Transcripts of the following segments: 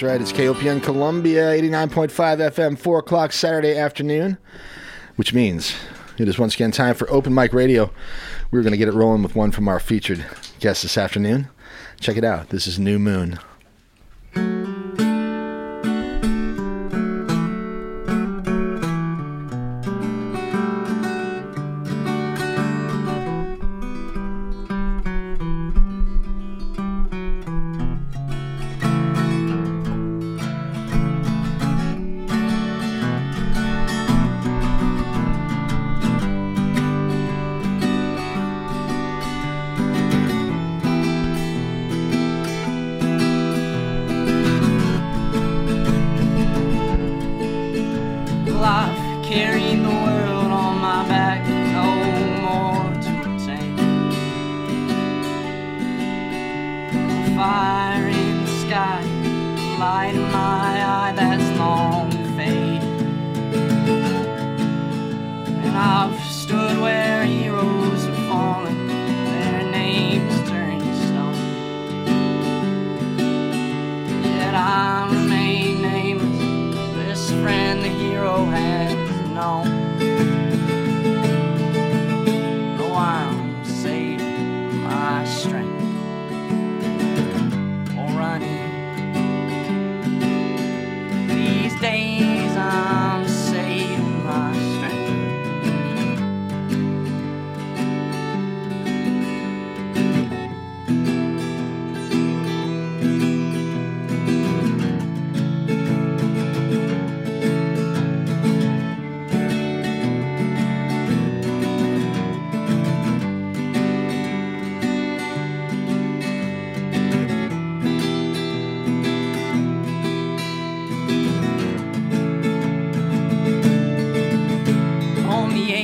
Right. It's KOPN Columbia, 89.5 FM, 4 o'clock Saturday afternoon, which means it is once again time for Open Mic Radio. We're going to get it rolling with one from our featured guest this afternoon. Check it out. This is New Moon.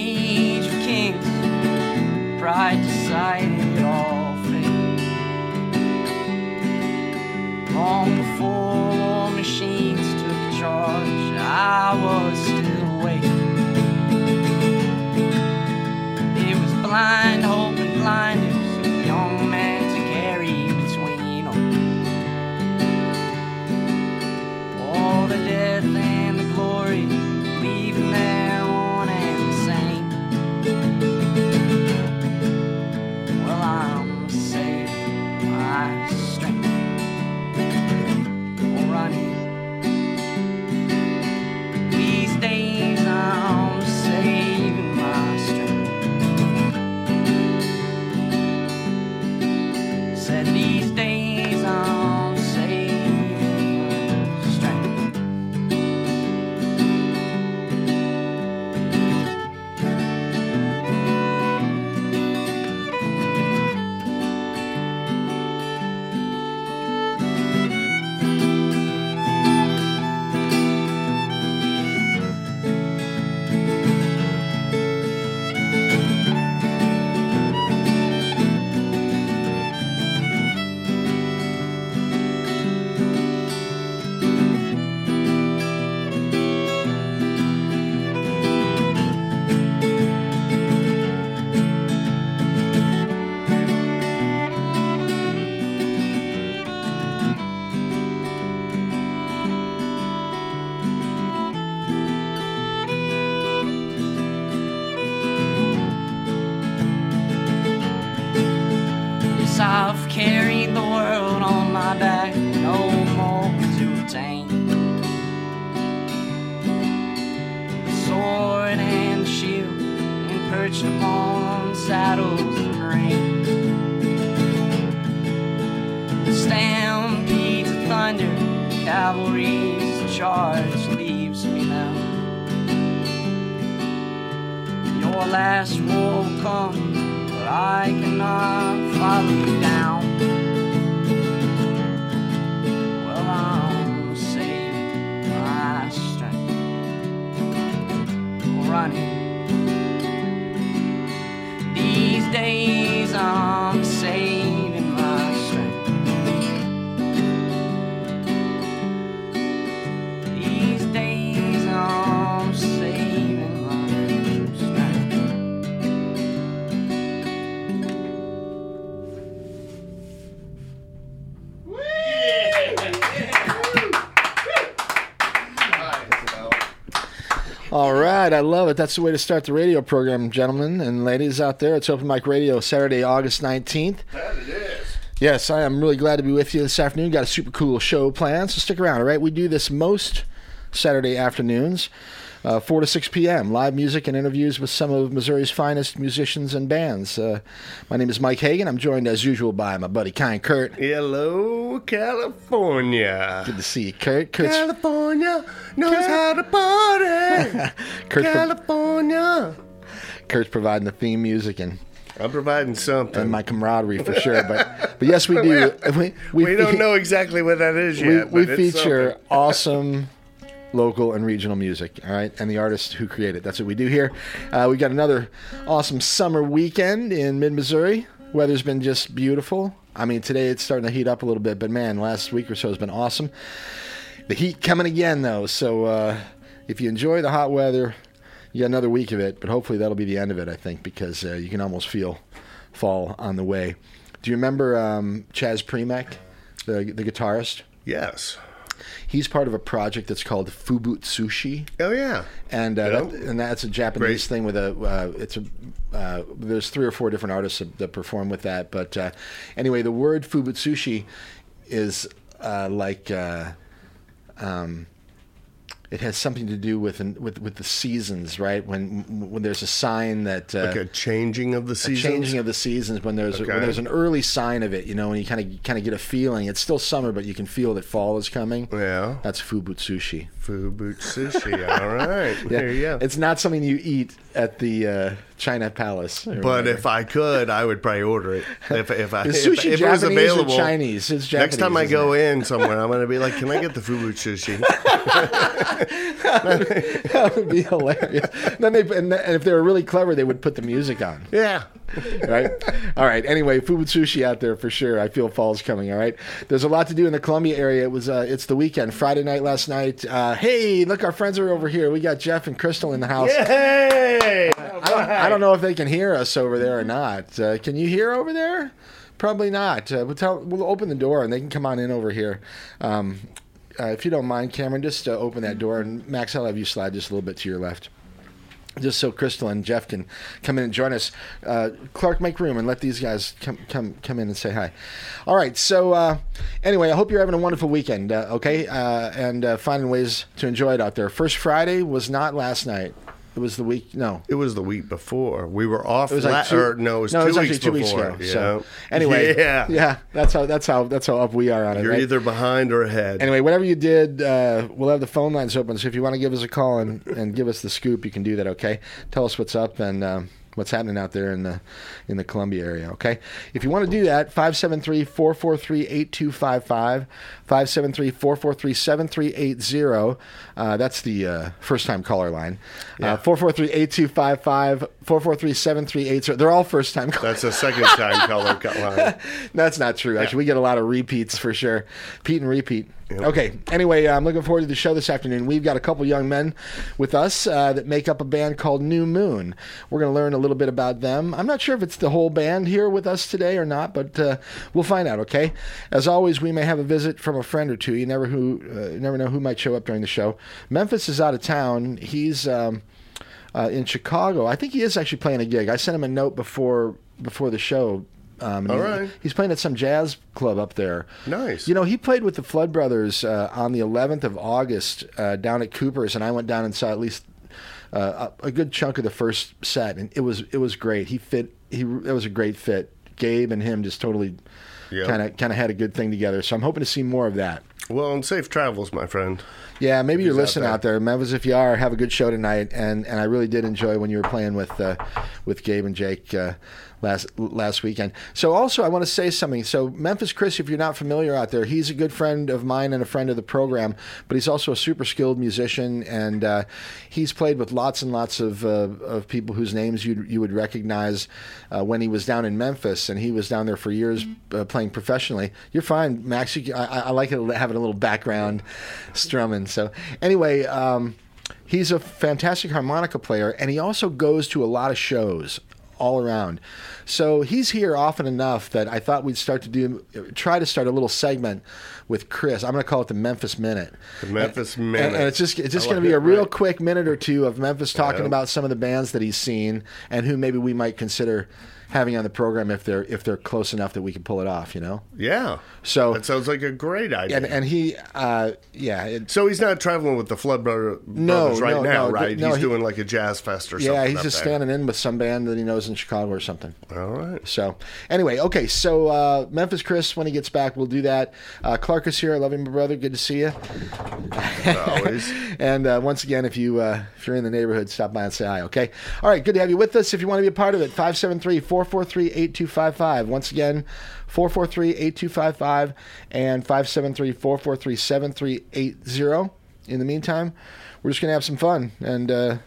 age of kings, pride decided all things. Long before machines took charge, I was. I love it. That's the way to start the radio program, gentlemen and ladies out there. It's Open Mic Radio, Saturday, August 19th. That it is. Yes, I am really glad to be with you this afternoon. Got a super cool show planned, so stick around, all right? We do this most Saturday afternoons, uh, 4 to 6 p.m. Live music and interviews with some of Missouri's finest musicians and bands. Uh, my name is Mike Hagan. I'm joined, as usual, by my buddy Kind Kurt. Hello, California. Good to see you, Kurt. Kurt's, California knows how to party. Kurt's, pro- California. Kurt's providing the theme music and, I'm providing something. and my camaraderie for sure. But, but yes, we do. We, we, don't know exactly what that is yet. we but feature something. awesome local and regional music all right? And the artists who create it. That's what we do here. Uh, we got another awesome summer weekend in mid-missouri. Weather's been just beautiful. I mean today it's starting to heat up a little bit but man last week or so has been awesome. The heat coming again though so uh, if you enjoy the hot weather you got another week of it but hopefully that'll be the end of it i think because uh, you can almost feel fall on the way. Do you remember um, chaz prymek the, the guitarist? Yes. He's part of a project that's called Fubutsushi. Oh, yeah. and uh, Yeah. that, and that's a Japanese Great. thing with a. Uh, it's a. Uh, there's three or four different artists that, that perform with that, but uh, anyway, the word Fubutsushi is uh, like. Uh, um, it has something to do with with with the seasons, right? When when there's a sign that uh, Like a changing of the a seasons. changing of the seasons when there's Okay. when there's an early sign of it, you know, and you kind of kind of get a feeling. It's still summer, but you can feel that fall is coming. Yeah. That's Fubut Fubut sushi. All right. There you go. It's not something you eat at the uh, China Palace. But whatever. if I could, I would probably order it. If, if I if, sushi if it was available. Chinese? It's Japanese. Next time I go it? in somewhere, I'm gonna be like, "Can I get the fubu sushi?" that would be hilarious. then they and, and if they were really clever, they would put the music on. yeah. right? All right. Anyway, food sushi out there for sure. I feel fall's coming. All right. There's a lot to do in the Columbia area. It was uh, it's the weekend, Friday night last night. Uh, hey, look, our friends are over here. We got Jeff and Crystal in the house. Yay! I don't, I don't know if they can hear us over there or not. Uh, can you hear over there? Probably not. Uh, we'll, tell, we'll open the door and they can come on in over here. Um, uh, if you don't mind, Cameron, just uh, open that door and Max, I'll have you slide just a little bit to your left. Just so Crystal and Jeff can come in and join us. Uh, Clark, make room and let these guys come come come in and say hi. All right. So uh, anyway, I hope you're having a wonderful weekend. Uh, okay, uh, and uh, finding ways to enjoy it out there. First Friday was not last night. It was the week. No, It was the week before. We were off. it was like la- two, or, no, it was no, two it was weeks actually two weeks before. ago. Yeah. So anyway, yeah, yeah, that's how that's how that's how up we are on it. You're right? either behind or ahead. Anyway, whatever you did, uh, we'll have the phone lines open. So if you want to give us a call and, and give us the scoop, you can do that. Okay, tell us what's up and um, what's happening out there in the in the Columbia area. Okay, if you want to do that, 573-443-8255, 573-443-7380. Uh, that's the uh, first time caller line. Uh, 443-8255, 443-7380. They're all first time callers. That's a second time caller line. That's not true. Actually, we get a lot of repeats for sure. Pete and repeat. Okay. Anyway, I'm looking forward to the show this afternoon. We've got a couple young men with us uh, that make up a band called New Moon. We're going to learn a little bit about them. I'm not sure if it's the whole band here with us today or not, but uh, we'll find out. Okay. As always, we may have a visit from a friend or two. You never who uh, you never know who might show up during the show. Memphis is out of town. He's um, uh, in Chicago. I think he is actually playing a gig. I sent him a note before before the show. Um, All right. He's playing at some jazz club up there. Nice. You know, he played with the Flood Brothers uh, on the 11th of August uh, down at Cooper's, and I went down and saw at least uh, a a good chunk of the first set, and it was it was great. He fit. He it was a great fit. Gabe and him just totally kind of kind of had a good thing together. So I'm hoping to see more of that. Well, and safe travels, my friend. Yeah, maybe you're listening out there. Memphis, if you are, have a good show tonight. And and I really did enjoy when you were playing with uh, with Gabe and Jake uh, last last weekend. So also, I want to say something. So Memphis Chris, if you're not familiar out there, he's a good friend of mine and a friend of the program. But he's also a super skilled musician, and uh, he's played with lots and lots of uh, of people whose names you you would recognize uh, when he was down in Memphis, and he was down there for years uh, playing professionally. You're fine, Max. You, I, I like it having a little background strumming. So anyway. Um, He's a fantastic harmonica player, and he also goes to a lot of shows all around. So he's here often enough that I thought we'd start to do try to start a little segment with Chris. I'm going to call it the Memphis Minute. The Memphis And- Minute. And, it's just it's just I going to be a real right. quick minute or two of Memphis talking Yeah. about some of the bands that he's seen and who maybe we might consider having on the program if they're if they're close enough that we can pull it off. You know. Yeah. So That sounds like a great idea. and and he uh, yeah. It, so he's not traveling with the Flood Brother, No, Brothers right no, now, no, right? he's he- doing like a jazz fest or something. yeah, he's just there. standing in with some band that he knows in Chicago or something. All right. So anyway, okay. So uh, Memphis Chris, when he gets back, we'll do that. Uh, Clark is here. I love you, my brother. Good to see you. Always. And uh, once again, if you uh, if you're in the neighborhood, stop by and say hi. Okay. All right. Good to have you with us. If you want to be a part of it, 573-443-8255. Once again, 443-8255 and 573-443-7380. In the meantime, we're just gonna have some fun and. Uh,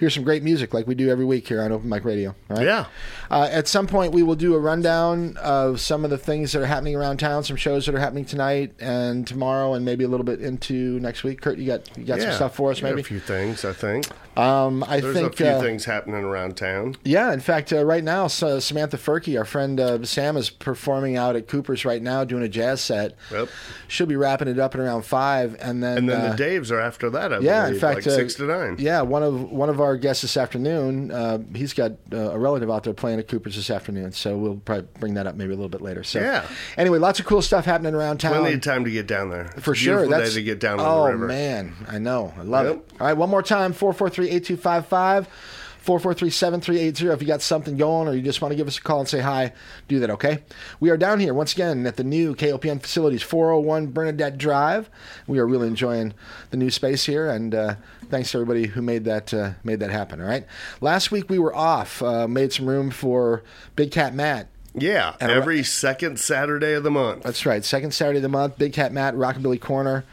Hear some great music like we do every week here on Open Mic Radio. right? Yeah. Uh, at some point, we will do a rundown of some of the things that are happening around town, some shows that are happening tonight and tomorrow, and maybe a little bit into next week. Kurt, you got you got some stuff for us, Yeah, maybe? a few things, I think. Um, I There's think a few uh, things happening around town. yeah, in fact, uh, right now, so Samantha Furkey, our friend uh, Sam, is performing out at Cooper's right now, doing a jazz set. Yep. She'll be wrapping it up at around five, and then And then uh, the Daves are after that, I yeah, believe, in fact, like uh, six to nine. Yeah, one of one of our guests this afternoon. Uh, he's got uh, a relative out there playing at Cooper's this afternoon, so we'll probably bring that up maybe a little bit later. So Yeah. Anyway, lots of cool stuff happening around town. Plenty of time to get down there. For sure. That's day to get down oh, the river. man, I know. I love Yep. it. All right, one more time 443 8255. 443-7380 if you got something going or you just want to give us a call and say hi do that okay we are down here once again at the new kopn facilities 401 bernadette drive we are really enjoying the new space here and uh, thanks to everybody who made that uh, made that happen all right last week we were off uh, made some room for big cat matt Yeah, every second Saturday of the month. That's right. Second Saturday of the month, Big Cat Matt, Rockabilly Corner.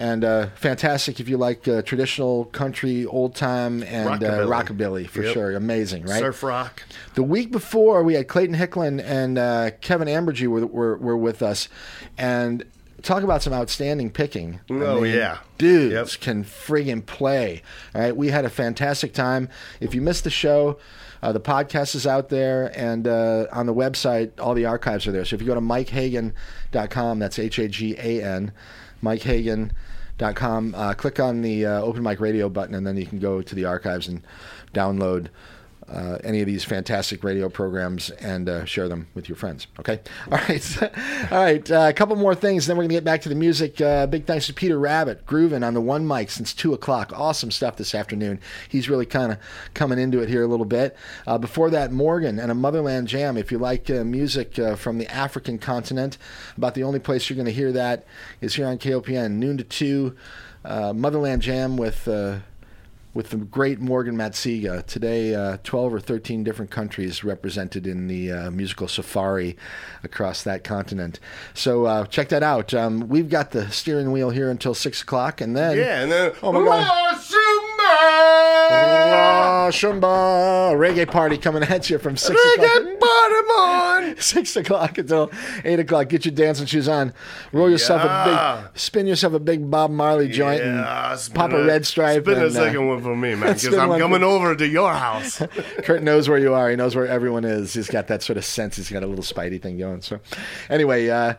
And uh, fantastic if you like uh, traditional country, old time, and uh, Rockabilly. rockabilly for Yep. sure. Amazing, right? Surf rock. The week before, we had Clayton Hicklin and uh, Kevin Ambergy were, were, were with us. And talk about some outstanding picking. I Oh, yeah. Dudes Yep. can friggin' play. All right. We had a fantastic time. If you missed the show, uh, the podcast is out there, and uh, on the website, all the archives are there. So if you go to mikehagan.com, that's H A G A N, Mike H A G A N, mikehagan.com, uh, click on the uh, Open Mic Radio button, and then you can go to the archives and download uh, any of these fantastic radio programs and uh, share them with your friends. Okay. All right. All right. Uh, a couple more things, then we're going to get back to the music. Uh, big thanks to Peter Rabbit, grooving on the one mic since 2 o'clock. Awesome stuff this afternoon. He's really kind of coming into it here a little bit. Uh, before that, Morgan and a Motherland Jam. If you like uh, music from the African continent, about the only place you're going to hear that is here on KOPN, noon to 2. Uh, Motherland Jam with. With the great Morgan Matsiga. Today, uh, 12 or 13 different countries represented in the uh, musical safari across that continent. So uh, check that out. Um, we've got the steering wheel here until 6 o'clock, and then. Yeah, and then Oh my God. Shumba! Reggae party coming at you from 6 o'clock. Reggae bottom on! Six o'clock until eight o'clock. Get your dancing shoes on. Roll yourself Yeah. a big, spin yourself a big Bob Marley joint, Yeah, and pop a red stripe. Spin a and, uh, second one for me, man, because I'm one for- coming over to your house. Kurt knows where you are. He knows where everyone is. He's got that sort of sense. He's got a little spidey thing going. So, anyway, uh,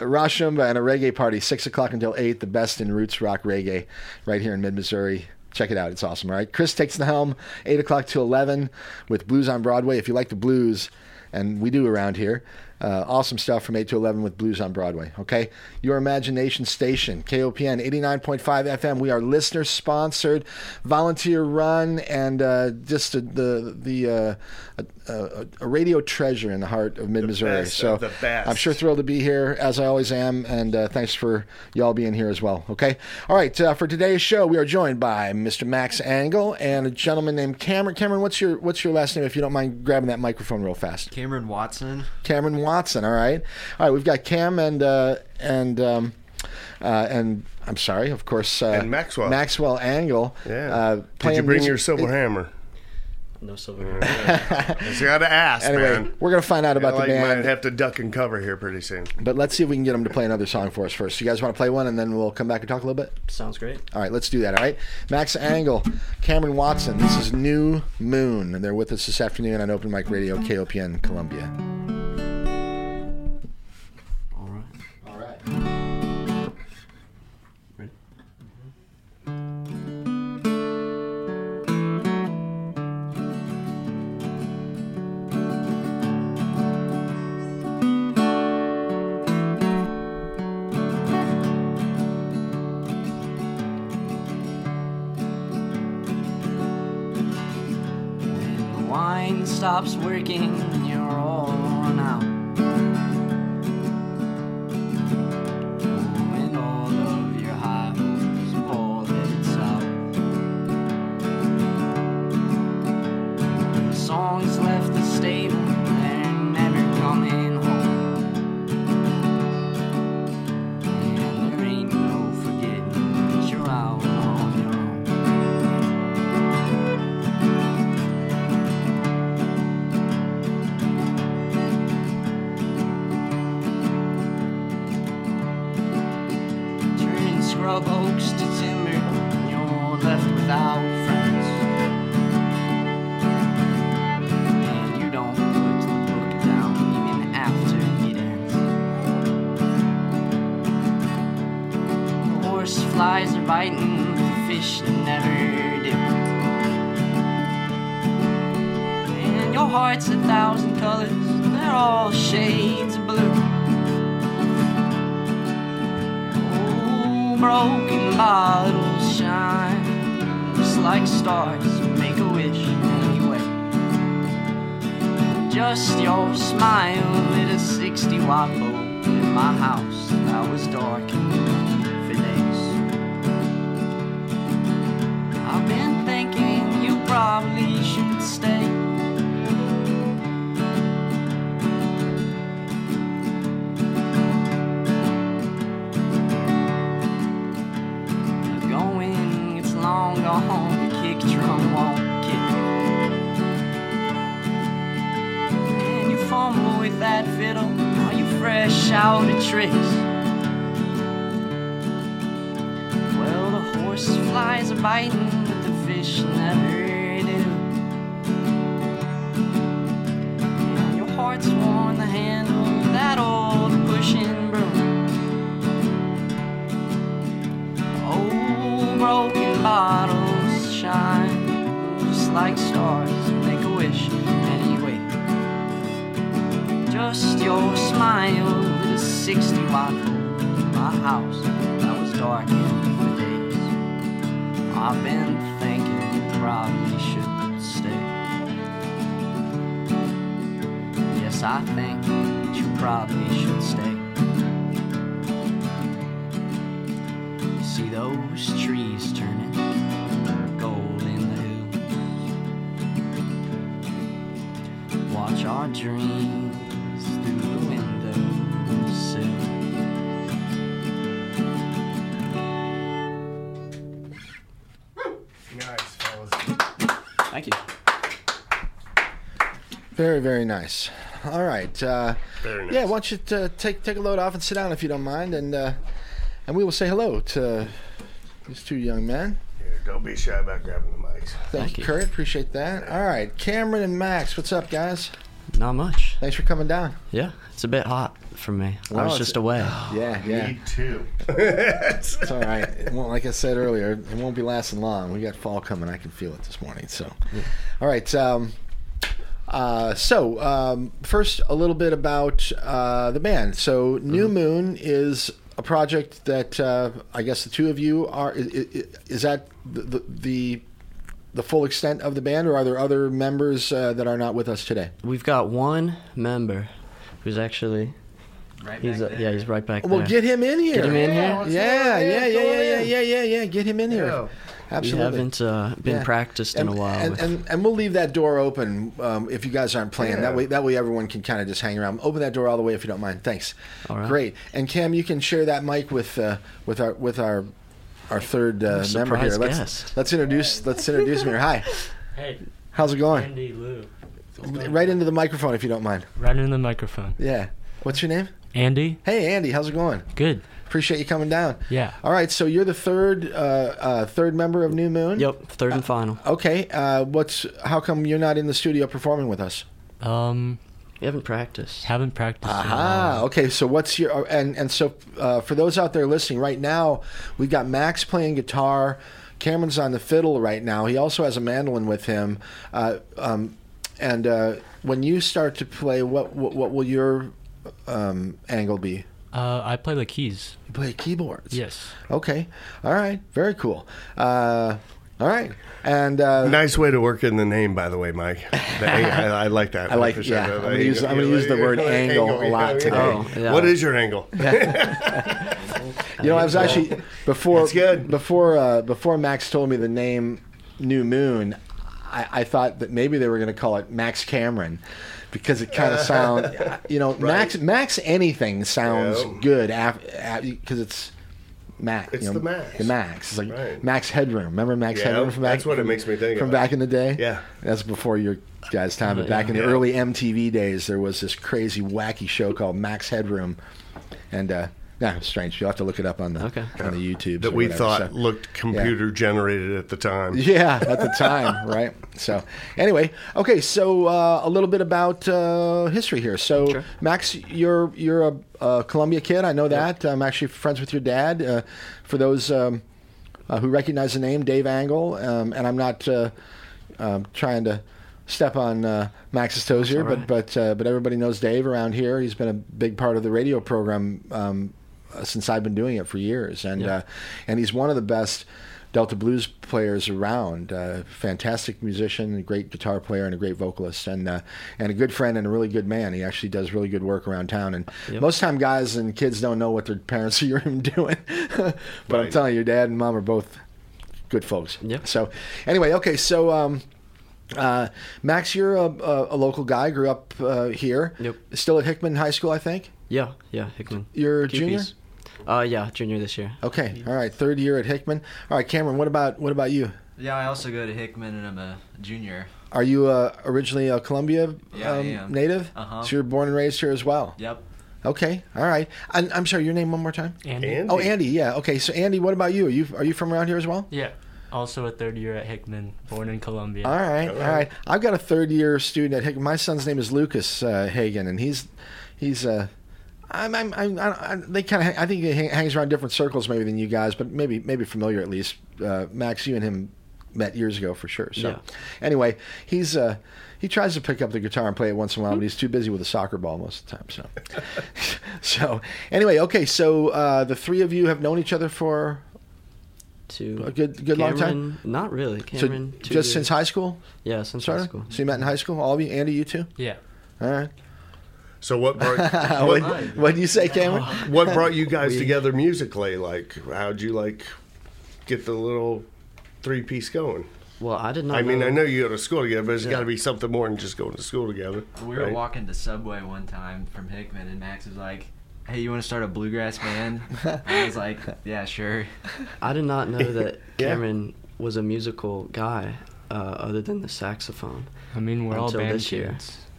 Rashumba and a reggae party, six o'clock until eight. The best in roots rock reggae, right here in mid Missouri. Check it out. It's awesome. All right. Chris takes the helm, eight o'clock to eleven, with Blues on Broadway. If you like the blues, and we do around here. Uh, awesome stuff from 8 to 11 with Blues on Broadway. Okay? Your Imagination Station, KOPN 89.5 FM. We are listener sponsored, volunteer run, and uh, just the, the, uh, a, a, a radio treasure in the heart of mid Missouri. So the best. I'm sure thrilled to be here, as I always am, and uh, thanks for y'all being here as well. Okay? All right. Uh, for today's show, we are joined by Mr. Max Angle and a gentleman named Cameron. Cameron, what's your, what's your last name, if you don't mind grabbing that microphone real fast? Cameron Watson. Cameron Watson. All right, all right. We've got Cam and uh, and um, uh, and I'm sorry, of course, uh, And Maxwell. Maxwell Angle. Yeah. Uh, Did you bring music- your silver hammer? No silver. Mm. Just gotta ask, anyway, man. we're gonna find out about the like the might band, have to duck and cover here pretty soon. but let's see if we can get them to play another song for us first. You guys want to play one, and then we'll come back and talk a little bit. Sounds great. All right, let's do that. All right, Max Angle, Cameron Watson. This is New Moon, and they're with us this afternoon on Open Mic Radio, KOPN Columbia. All right. All right. Wine stops working and you're all worn out. When all of your high hopes out. Songs left biting, fish never do. And your heart's a thousand colors, they're all shades of blue. Oh, broken bottles shine just like stars. Make a wish anyway. Just your smile lit a 60 watt bulb in my house that was dark I've been thinking you probably should stay. Going, it's long gone. The kick drum won't. And you fumble with that fiddle. Are you fresh out of tricks? Well, the horse flies are biting, fish never. And your heart's worn the handle of that old pushing broom. Old broken bottles shine just like stars. Make a wish anyway. Just your smile a 60 watt my house that was darkened for days. I've been probably should stay. Yes, I think that you probably should stay. Very, very nice. All right. Uh, Very nice. Yeah, why don't you t- take take a load off and sit down if you don't mind, and uh, and we will say hello to these two young men. Here, don't be shy about grabbing the mics. Thank, Thank you, you. Kurt. Appreciate that. All right, Cameron and Max, what's up, guys? Not much. Thanks for coming down. Yeah, it's a bit hot for me. Well, I was just away. Yeah, yeah. Me too. It's all right. It won't, like I said earlier, it won't be lasting long. We got fall coming. I can feel it this morning. So, all right. Um, uh, so um, first, a little bit about uh, the band. So, New Moon is a project that uh, I guess the two of you are. Is, is that the, the the the full extent of the band, or are there other members uh, that are not with us today? We've got one member who's actually Right he's back uh, there. yeah he's right back Well, there. get him in here. Get him in Yeah, here. Yeah, yeah, yeah, yeah, yeah, yeah, yeah, yeah. Get him in here. Yeah. Absolutely. We haven't uh, been Yeah. practiced in and, a while. And, with- and, and we'll leave that door open um, if you guys aren't playing. Yeah. That way, that way everyone can kind of just hang around. Open that door all the way if you don't mind. Thanks. All right. Great. And Cam, you can share that mic with uh, with our with our our third uh, member here. Let's guest. let's introduce let's introduce him here. Hi. Hey, How's it going? Andy Liu. Right into the microphone if you don't mind. Right into the microphone. Yeah. What's your name? Andy, Hey, Andy. How's it going? good. Appreciate you coming down. Yeah. All right. So you're the third uh, uh, third member of New Moon. Yep, third and final. Okay. Uh, what's how come you're not in the studio performing with us? Um, We haven't practiced. haven't practiced. in a Aha. Okay. So what's your and and so uh, for those out there listening right now, we've got Max playing guitar. Cameron's on the fiddle right now. He also has a mandolin with him. Uh, um, and uh, when you start to play, what what, what will your um, angle be? Uh, I play the keys. You play keyboards. Yes. Okay. All right. Very cool. Uh, all right. And uh, Nice way to work in the name, by the way, Mike. The ang- I, I like that. I like- for sure. yeah, The I'm gonna use- I'm gonna use the word Yeah, angle a lot yeah, today. yeah. Oh, yeah. What is your angle? you know, I was actually before That's good. before uh, before Max told me the name New Moon. I, I thought that maybe they were going to call it Max Cameron because it kind of sounds, you know Max Max anything sounds Yeah. good because it's Max. It's you know, the Max. The Max. It's like Right. Max Headroom. Remember Max Yeah, Headroom from back? that's what it makes me think from back in the day. Yeah. that's before your guys' time. But back in the early MTV days, there was this crazy wacky show called Max Headroom, and uh, yeah, strange. You'll have to look it up on the Okay. on the YouTube that we thought looked computer generated at the time. Yeah, at the time, right? So, anyway, okay. So uh, a little bit about uh, history here. So, Sure. Max, you're you're a, a Columbia kid. I know that. I'm actually friends with your dad. Uh, for those um, uh, who recognize the name, Dave Angle, um, and I'm not uh, um, trying to step on uh, Max's toes here, all but but uh, but everybody knows Dave around here. He's been a big part of the radio program um, since I've been doing it for years, and Yeah. uh, and he's one of the best Delta blues players around. Uh, fantastic musician, great guitar player, and a great vocalist, and uh, and a good friend and a really good man. He actually does really good work around town. And Yep. most time, guys and kids don't know what their parents are even doing. but I'm telling you, your dad and mom are both good folks. Yeah. So anyway, okay, so. Um, uh, Max, you're a, a, a local guy. Grew up uh, here. Yep. Still at Hickman High School, I think. Yeah, yeah, Hickman. You're a junior. Piece. Uh, yeah, junior this year. Okay. All right. Third year at Hickman. All right, Cameron. What about what about you? Yeah, I also go to Hickman and I'm a junior. Are you uh, originally a Columbia Yeah, I um, native? Uh-huh. So you're born and raised here as well. Yep. Okay. All right. And I'm sorry. Your name one more time. Andy. Andy. Oh, Andy. Yeah. Okay. So Andy, what about you? Are you are you from around here as well? Yeah. Also a third year at Hickman, born in Columbia. All right, all right. I've got a third year student at Hickman. My son's name is Lucas uh, Hagan, and he's he's uh, I'm, I'm, I'm, I, I, they kind of I think he hang- hangs around different circles maybe than you guys, but maybe maybe familiar at least. Uh, Max, you and him met years ago for sure. So Yeah. anyway, he's uh, he tries to pick up the guitar and play it once in a while, but he's too busy with a soccer ball most of the time. So so anyway, okay. So uh, the three of you have known each other for Two. a good good long time. Not really. Cameron. so two just years. since high school, Yeah, since sort high school. So you met in high school, all of you, Andy, you too. Yeah. All right. So what brought what what, what do you say, Cameron? what brought you guys together musically? Like, how'd you like get the little three piece going? Well, I did not. I mean, know. I know you go to school together, but there's Yeah. got to be something more than just going to school together. We were right? walking to Subway one time from Hickman and Max was like, "Hey, you want to start a bluegrass band?" I was like, "Yeah, sure." I did not know that Yeah. Cameron was a musical guy, uh, other than the saxophone. I mean, we're all Until band this year.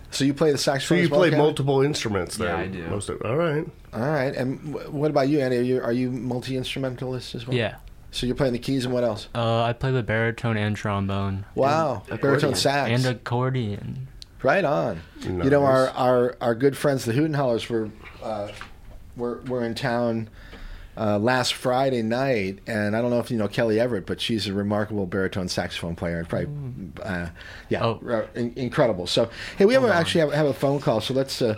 Kids. So you play the saxophone. So saxophone? you as well, play Cameron? multiple instruments then? Yeah, I do. Most of, all right. All right. And wh- what about you, Andy? Are you are you multi instrumentalist as well? Yeah. So you're playing the keys and what else? Uh, I play the baritone and trombone. Wow, And baritone sax. And accordion. right on. You know, our, our our good friends, the Hootenhollers, were uh, were were in town. Uh, last Friday night, and I don't know if you know Kelly Everett, but she's a remarkable baritone saxophone player. Probably, uh, yeah, Oh. uh, in- incredible. So, hey, we have a, actually have, have a phone call. So let's uh,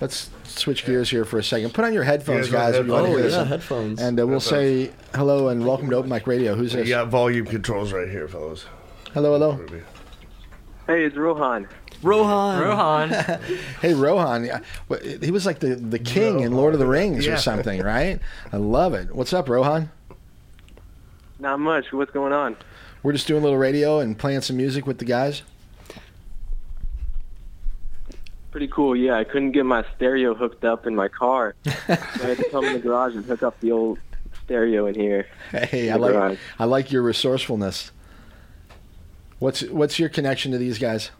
let's switch gears here for a second. Put on your headphones, You guys guys, want if you want to Oh yeah, this. headphones. And uh, we'll say hello and welcome to Open Mic Radio. Who's You this? got volume controls right here, fellas. Hello, hello. Hey, it's Rohan. Rohan. Rohan. Hey, Rohan. Yeah, He was like the, the king in Lord of the Rings Yeah. or something, right? I love it. What's up, Rohan? Not much. What's going on? We're just doing a little radio and playing some music with the guys. Pretty cool. Yeah, I couldn't get my stereo hooked up in my car. so I had to come in the garage and hook up the old stereo in here. Hey, I In the like garage. I like your resourcefulness. What's what's your connection to these guys?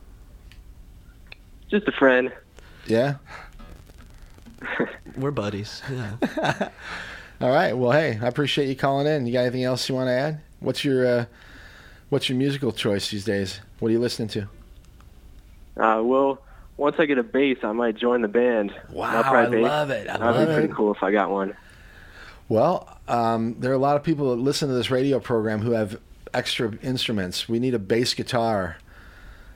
Just a friend. Yeah. We're buddies. Yeah. All right. Well, hey, I appreciate you calling in. You got anything else you want to add? What's your uh, what's your musical choice these days? What are you listening to? Uh, well, once I get a bass, I might join the band. Wow, I bass. love it. I That'd love be pretty it. cool if I got one. Well, um, there are a lot of people that listen to this radio program who have extra instruments. We need a bass guitar,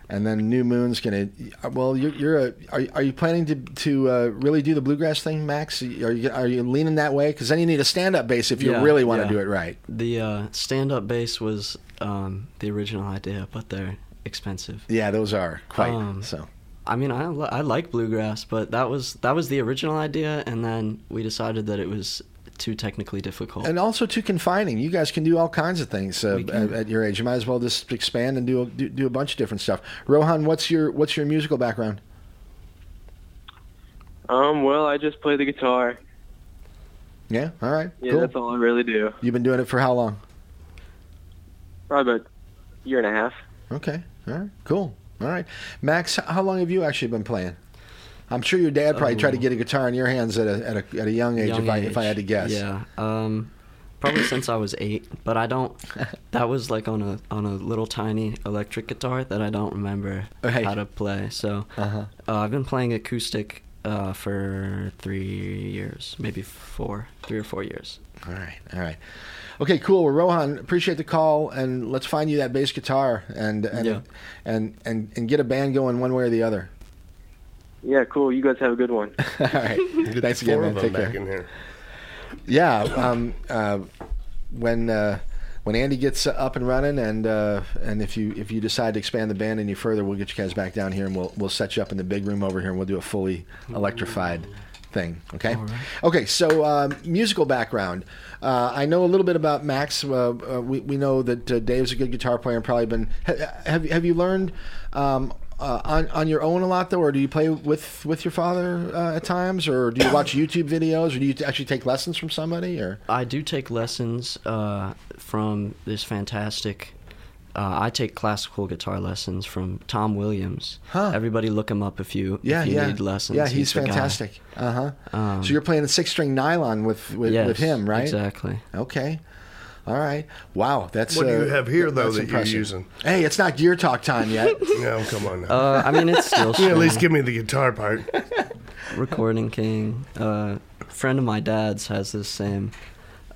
and then New Moon's gonna. Well, you're, you're a. Are, you- are you planning to to uh, really do the bluegrass thing, Max? Are you are you leaning that way? Because then you need a stand up bass if you Yeah, really want to yeah. do it right. The uh, stand-up bass was um, the original idea, but they're expensive. Yeah, those are quite Um, so. I mean, I, I like bluegrass, but that was that was the original idea, and then we decided that it was too technically difficult. And also too confining. You guys can do all kinds of things uh, at, at your age. You might as well just expand and do a, do, do a bunch of different stuff. Rohan, what's your what's your musical background? Um, well, I just play the guitar. Yeah, all right, Yeah, cool. that's all I really do. You've been doing it for how long? Probably about a year and a half. Okay. All right. Cool. All right. Max, how long have you actually been playing? I'm sure your dad probably tried to Oh. get a guitar in your hands at a at a, at a young age. Young if I if I had to guess. Yeah. Um, probably since I was eight, but I don't. That was like on a on a little tiny electric guitar that I don't remember Right. how to play. So Uh-huh. uh, I've been playing acoustic uh, for three years, maybe four, three or four years. All right. All right. Okay. Cool. Well, Rohan, appreciate the call, and let's find you that bass guitar and and Yeah. and, and and get a band going one way or the other. Yeah, cool. You guys have a good one. All right. Get Thanks four again, man. of them Take back care. in here. Yeah. Um, uh, when uh, when Andy gets up and running, and uh, and if you if you decide to expand the band any further, we'll get you guys back down here, and we'll we'll set you up in the big room over here, and we'll do a fully electrified thing. Okay. Okay. So um, musical background. Uh, I know a little bit about Max. Uh, uh, we we know that uh, Dave's a good guitar player, and probably been. ha- Have have you learned? Um, uh, on on your own a lot though, or do you play with with your father uh, at times, or do you watch YouTube videos, or do you actually take lessons from somebody, or I do take lessons uh, from this fantastic. Uh, I take classical guitar lessons from Tom Williams. Huh. Everybody look him up if you Yeah, if you yeah, need lessons. Yeah, he's, guy. fantastic. Uh huh. Um, so you're playing the six string nylon with with, yes, with him, right? Exactly. Okay. All right. Wow, that's What do uh, you have here, though, that impressive. you're using? Hey, it's not gear talk time yet. No, come on now. Uh, I mean, it's still you at least give me the guitar part. Recording King. Uh, a friend of my dad's has this same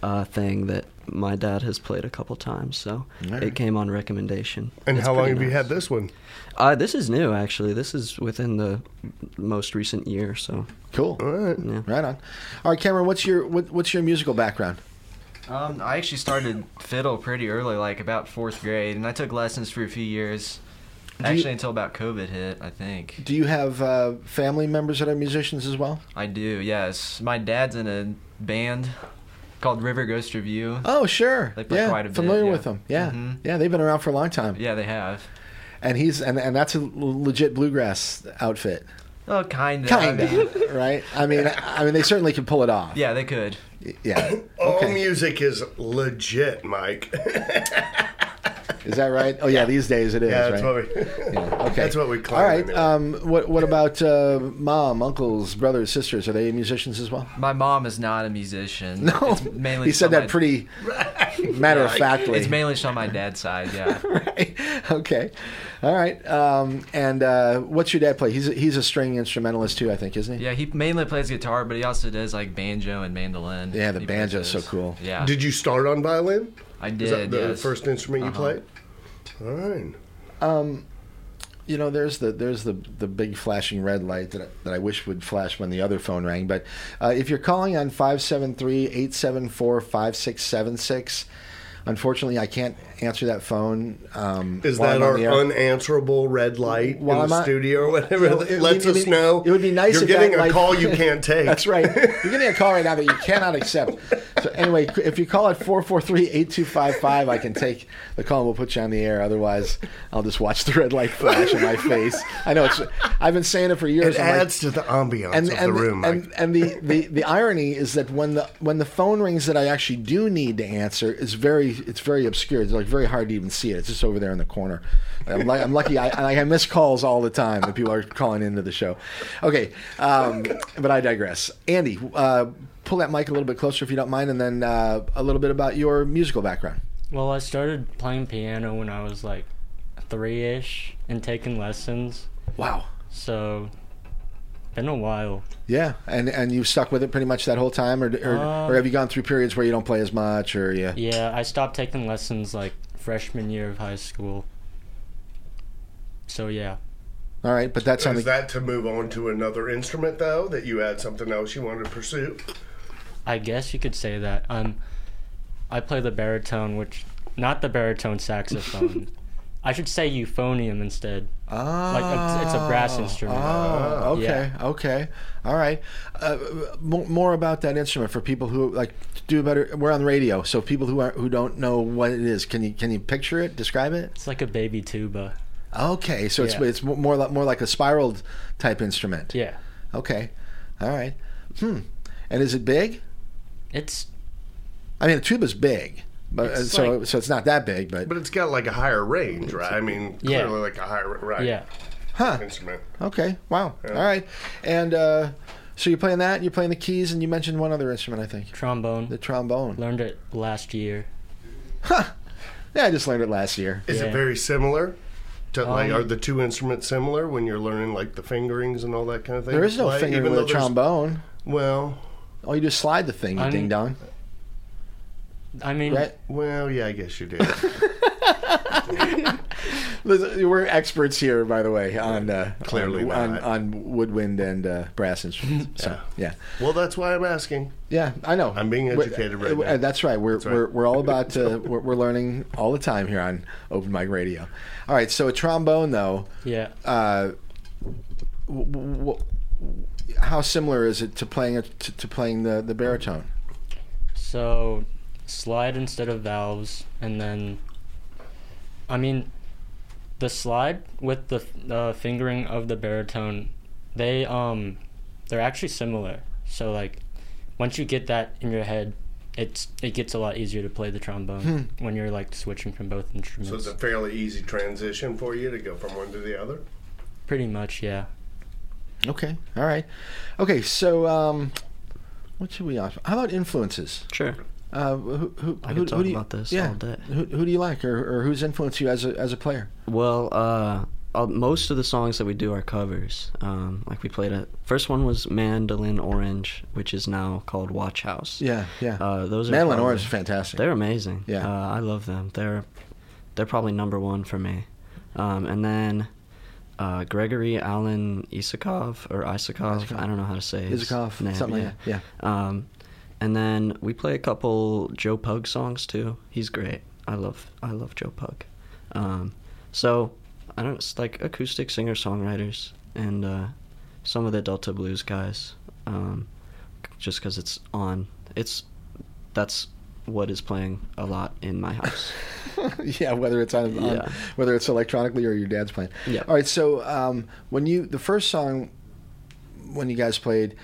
uh, thing that my dad has played a couple times, so Alright. it came on recommendation. And It's how long pretty have you had this one? Uh, this is new, actually. This is within the most recent year, so cool. All right. yeah. Right on. All right, Cameron, what's your what, what's your musical background? Um, I actually started fiddle pretty early, like about fourth grade, and I took lessons for a few years. Do you- Actually, until about COVID hit, I think. Do you have uh, family members that are musicians as well? I do, yes. My dad's in a band called River Ghost Review. Oh, sure. They play yeah, quite a bit, familiar yeah. with them. Yeah, Mhm. yeah, they've been around for a long time. Yeah, they have. And he's and, and that's a legit bluegrass outfit, Oh, kind of. kind of, right? I mean, I mean, they certainly can pull it off. Yeah, they could. Yeah. All Okay. music is legit, Mike. Is that right? Oh yeah, these days it is. yeah, that's right? what we. Yeah, okay. That's what we claim. All right. Um, what what about uh, mom, uncles, brothers, sisters? Are they musicians as well? My mom is not a musician. No. It's mainly he said that my- pretty matter of factly. It's mainly on my dad's side, yeah. right. Okay. All right. Um, and uh, what's your dad play? He's a, he's a string instrumentalist too, I think, isn't he? Yeah, he mainly plays guitar, but he also does like banjo and mandolin. Yeah, the He banjo's plays so cool. Yeah, Did you start on violin? I Is did. that the yes. first instrument you Uh-huh. played? All right. Um, you know, there's the there's the the big flashing red light that I, that I wish would flash when the other phone rang. But uh, if you're calling on 573-874-5676, unfortunately, I can't answer that phone. Um, Is that our unanswerable red light While in I'm the on- studio or whatever that it- lets it- us know? it would be nice You're if that getting a light- call you can't take. That's right. You're getting a call right now that you cannot accept. So anyway, if you call at 443-8255, I can take the call and we'll put you on the air. Otherwise, I'll just watch the red light flash in my face. I know it's. I've been saying it for years. It I'm like- adds to the ambiance and, of and, the room. and, and the, the, the irony is that when the when the phone rings that I actually do need to answer is very it's very obscure. It's like very hard to even see it. It's just over there in the corner. I'm, like, I'm lucky. I, I I miss calls all the time that people are calling into the show. Okay, um, but I digress. Andy, uh, pull that mic a little bit closer if you don't mind, and then uh, a little bit about your musical background. Well, I started playing piano when I was like three ish and taking lessons. Wow. So, been a while. Yeah, and and you've stuck with it pretty much that whole time, or or, Uh, or have you gone through periods where you don't play as much, or yeah? Yeah, I stopped taking lessons like freshman year of high school. So, yeah. All right, but that's something. Is that to move on to another instrument, though, that you had something else you wanted to pursue? I guess you could say that. Um, I play the baritone, which not the baritone saxophone. I should say euphonium instead. Oh, Like, it's- it's a brass instrument. Oh, okay, Yeah. okay, all right. Uh, more, about that instrument for people who like do better. We're on the radio, so people who are who don't know what it is, can you can you picture it? Describe it? It's like a baby tuba. Okay, so it's Yeah. it's more like more like a spiraled type instrument. Yeah. Okay, all right. Hmm. And is it big? It's I mean, the tuba's big, but uh, It's so like- so it's not that big, but But it's got like a higher range, right? I mean, Yeah. clearly like a higher right yeah. huh? instrument. Okay, wow. All right, and uh, so you're playing that, you're playing the keys, and you mentioned one other instrument, I think, Trombone. the trombone. Learned it last year. Huh. Yeah, I just learned it last year. Is Yeah. it very similar? To like, Um, are the two instruments similar when you're learning like the fingerings and all that kind of thing? There is no Like, finger even with though a trombone. Well, oh, you just slide the thing, ding dong. I mean, Right? well, yeah, I guess you did. Listen, We're experts here, by the way, on uh, Clearly on, on, on woodwind and uh, brass instruments. So yeah, well, that's why I'm asking. yeah, I know. I'm being We're- educated right uh, now. That's right. We're That's right. we're we're all about uh, we're, we're learning all the time here on Open Mic Radio. All right, so a trombone though. yeah. Uh, w- w- how similar is it to playing it to, to playing the the baritone? So, slide instead of valves, and then, I mean, the slide with the uh, fingering of the baritone, they um, they're actually similar. So like, once you get that in your head, it's it gets a lot easier to play the trombone when you're like switching from both instruments. So it's a fairly easy transition for you to go from one to the other. Pretty much, yeah. Okay, all right, okay. So um, what should we ask? How about influences? Sure. Uh, who, who, I who, could talk who do you, about this yeah, all day. Who, who do you like, or, or who's influenced you as a as a player? Well, uh, uh, most of the songs that we do are covers. Um, like we played a First one was Mandolin Orange, which is now called Watchhouse. Yeah, yeah. Uh, those Mandolin Orange is fantastic. They're amazing. Yeah. uh, I love them. They're they're probably number one for me. Um, and then uh, Gregory Alan Isakov or Isakov, Isakov. I don't know how to say his Isakov, name. something yeah. like that. Um, and then we play a couple Joe Pug songs too. He's great. I love I love Joe Pug. Um, so I don't it's like acoustic singer songwriters and uh, some of the Delta Blues guys. Um, just because it's on, it's that's what is playing a lot in my house. yeah, whether it's on, on Yeah. whether it's electronically or your dad's playing. Yeah. All right. So um, when you the first song when you guys played,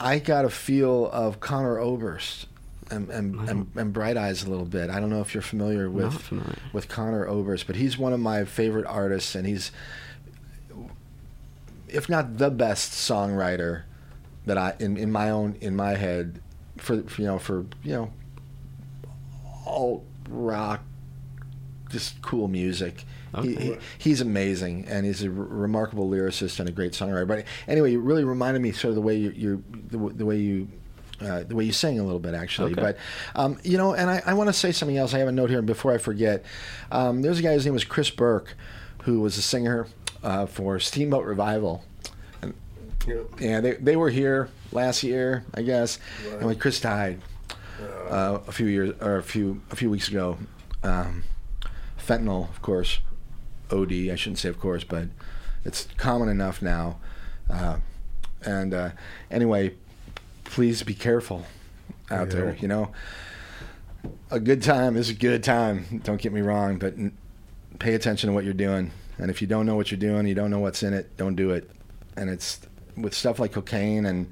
I got a feel of Conor Oberst. And, and, and, and Bright Eyes a little bit. I don't know if you're familiar with familiar. with Conor Oberst, but he's one of my favorite artists, and he's, if not the best songwriter that I in, in my own in my head for, for you know for you know alt rock, just cool music. He, Okay. he, he's amazing, and he's a r- remarkable lyricist and a great songwriter. But anyway, you really reminded me sort of the way you, you the, the way you. Uh, the way you sing a little bit, actually, Okay. but um, you know, and I, I want to say something else. I have a note here, and before I forget, um, there's a guy. whose name was Chris Burke, who was a singer uh, for Steamboat Revival, Yeah. yeah, they, they were here last year, I guess, and when Chris died uh, a few years or a few a few weeks ago, um, fentanyl, of course, OD. I shouldn't say of course, but it's common enough now. Uh, and uh, anyway, please be careful out Yeah. there. You know, a good time is a good time. Don't get me wrong, but n- pay attention to what you're doing. And if you don't know what you're doing, you don't know what's in it. Don't do it. And it's with stuff like cocaine and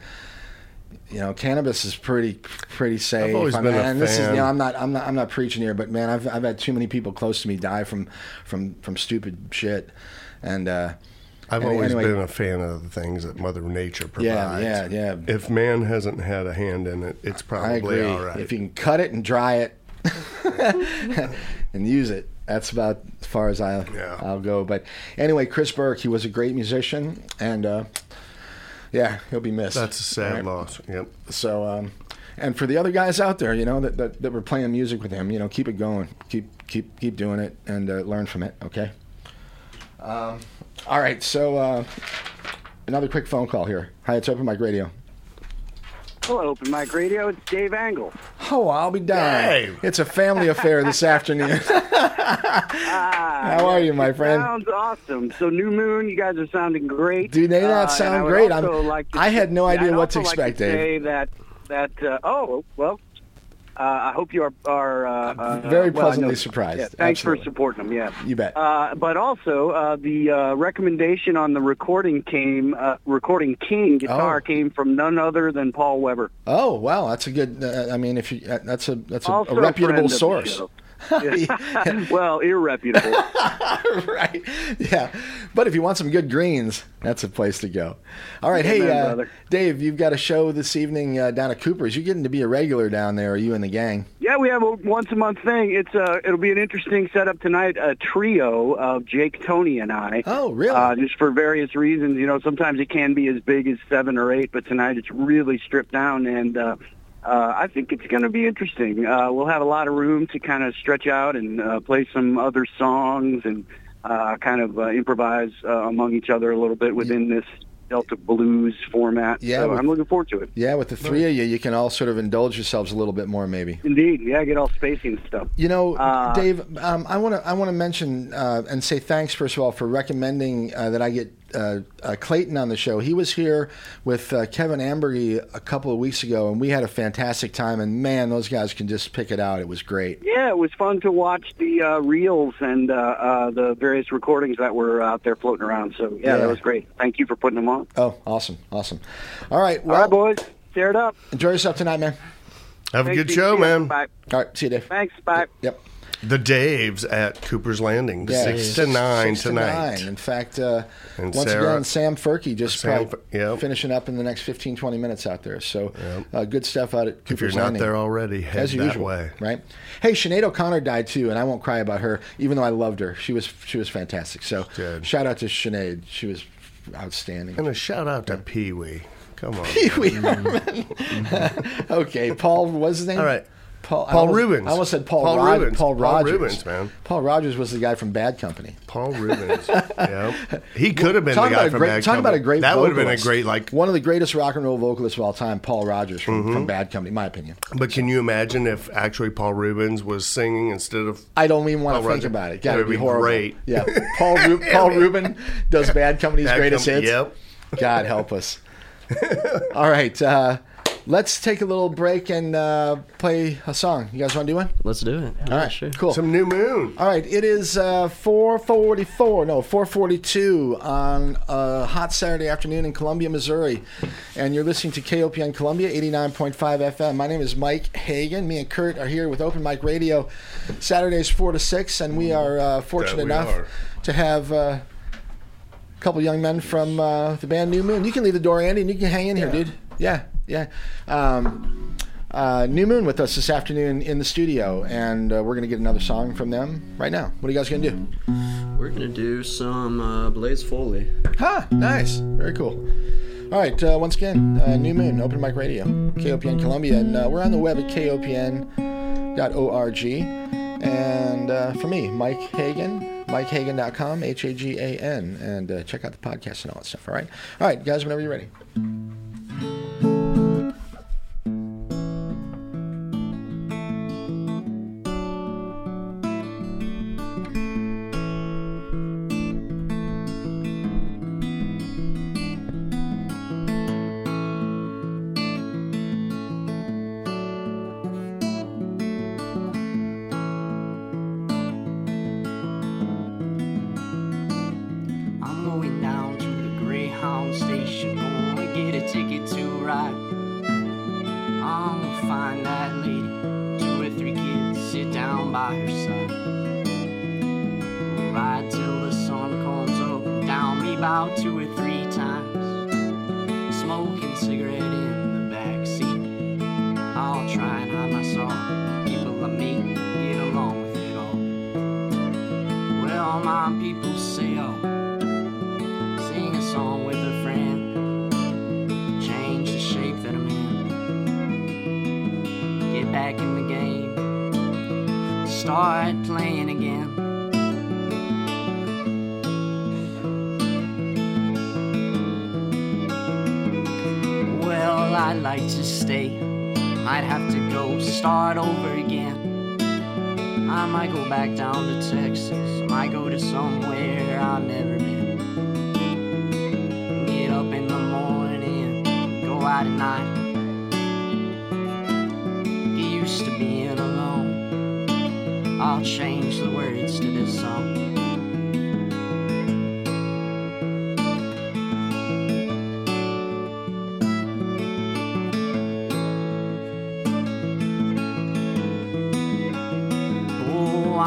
you know, cannabis is pretty pretty safe. I've always I been a and this is you know, I'm not I'm not I'm not preaching here, but man, I've I've had too many people close to me die from from from stupid shit. And uh I've Any- always anyway. been a fan of the things that Mother Nature provides. yeah, yeah. yeah. If man hasn't had a hand in it, it's probably all right. If you can cut it and dry it and use it, that's about as far as I Yeah. I'll go. But anyway, Chris Burke, he was a great musician, and uh, yeah, he'll be missed. That's a sad Right. loss. Yep. So, um, and for the other guys out there, you know, that, that, that were playing music with him, you know, keep it going, keep keep keep doing it, and uh, learn from it. Okay. Um, all right. So uh, another quick phone call here. Hi, it's Open Mic Radio. Hello, Open Mic Radio. It's Dave Angle. Oh, I'll be dying. Dave. It's a family affair this afternoon. Ah, How are you, my friend? Sounds awesome. So New Moon, you guys are sounding great. Do they not Uh, sound I would great? also I'm- like to- I had no idea I'd what to also like expect, Dave. Say that that uh, oh well. Uh, I hope you are, are uh, uh, Very well, pleasantly surprised. Yeah, thanks Absolutely. for supporting them. Yeah, You bet. Uh, but also, uh, the uh, recommendation on the recording came, uh, recording king guitar Oh. came from none other than Paul Weber. Oh, wow, that's a good. Uh, I mean, if you uh, that's a that's a, a reputable source. well, irreputable. right. Yeah. But if you want some good greens, that's a place to go. All right. Hey, uh. Dave, you've got a show this evening uh, down at Cooper's. You're getting to be a regular down there. Are you in the gang? Yeah, we have a once a month thing. It's uh, it'll be an interesting setup tonight. A trio of Jake, Tony, and I. Oh, really? Uh, just for various reasons, you know. Sometimes it can be as big as seven or eight, but tonight it's really stripped down, and uh, I think it's going to be interesting. Uh, we'll have a lot of room to kind of stretch out and uh, play some other songs and uh, kind of uh, improvise uh, among each other a little bit within this Delta blues format. Yeah, so with- I'm looking forward to it. yeah, with the three of you, you can all sort of indulge yourselves a little bit more, maybe. Indeed, yeah, get all spacey and stuff. You know, Uh, Dave, um, I want to I want to mention uh, and say thanks first of all for recommending uh, that I get uh, uh, Clayton on the show. He was here with uh, Kevin Ambergy a couple of weeks ago, and we had a fantastic time. And man, those guys can just pick it out. It was great. Yeah, it was fun to watch the uh, reels and uh, uh, the various recordings that were out there floating around. So yeah, Yeah. that was great. Thank you for putting them on. Oh, awesome, awesome. All right, well, All right, boys, tear it up. enjoy yourself tonight, man. Have a good show, man. Bye. All right, see you, Dave. Thanks. Bye. Yep. The Daves at Cooper's Landing, Yeah, six to nine six to tonight. nine. In fact, uh, once Sarah- again, Sam Furkey just Sam yep. finishing up in the next 15, 20 minutes out there. So uh, good stuff out at Cooper's Landing. If you're not Landing. there already, head as that usual, way. right? Hey, Sinead O'Connor died too, and I won't cry about her, even though I loved her. She was she was fantastic. So Good. shout out to Sinead. She was outstanding. And a shout out to Pee Wee. Come on. Pee Wee Herman. okay, Paul. What's his name? All right. Paul, I almost- Reubens. I almost said Paul, Paul Rod- Reubens. Paul Paul Reubens, man. Paul Rodgers was the guy from Bad Company. Paul Reubens. yeah. He could have been the guy a from great, Bad talk about a great. That would have been a great like. one of the greatest rock and roll vocalists of all time, Paul Rodgers from, Mm-hmm. from Bad Company, my opinion. But can you imagine if actually Paul Reubens was singing instead of I don't even want Paul to think Rodgers. about it. Got to would be be horrible. great. Yeah, Paul Ru- Paul Rubin does Bad Company's Bad greatest Company- hits. Yep. God help us. all right, uh, let's take a little break and uh, play a song. You guys want to do one? Let's do it. All right, sure. cool. some new moon? All right, it is uh, 4:44, no, 4:42 on a hot Saturday afternoon in Columbia, Missouri, and you're listening to KOPN Columbia 89.5 FM. My name is Mike Hagan. Me and Kurt are here with Open Mic Radio, Saturdays four to six, and we are uh, fortunate we enough are. to have. Uh, a couple young men from uh, the band New Moon. You can leave the door, Andy, and you can hang in here, dude. Yeah, yeah. Um, uh, New Moon with us this afternoon in the studio, and uh, we're going to get another song from them right now. What are you guys going to do? We're gonna do some uh, Blaze Foley. Ha! Nice. Very cool. All right, uh, once again, uh, New Moon, Open Mic Radio, KOPN Columbia, and uh, we're on the web at kopn.org. And uh, for me, Mike Hagan, MikeHagan.com, H A G A N, and uh, check out the podcast and all that stuff. All right, all right, guys, whenever you're ready.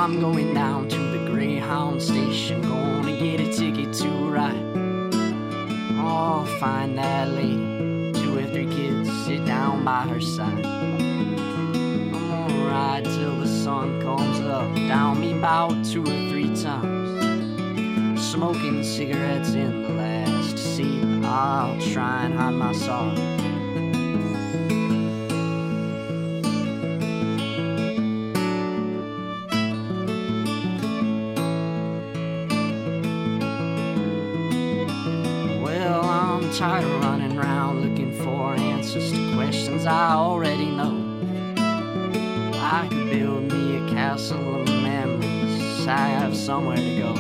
I'm going down to the Greyhound station, gonna get a ticket to ride. Oh, find that lady, two or three kids, sit down by her side. I'm gonna ride till the sun comes up, down me about two or three times. Smoking cigarettes in the last seat, I'll try and hide my sorrow. Somewhere to go.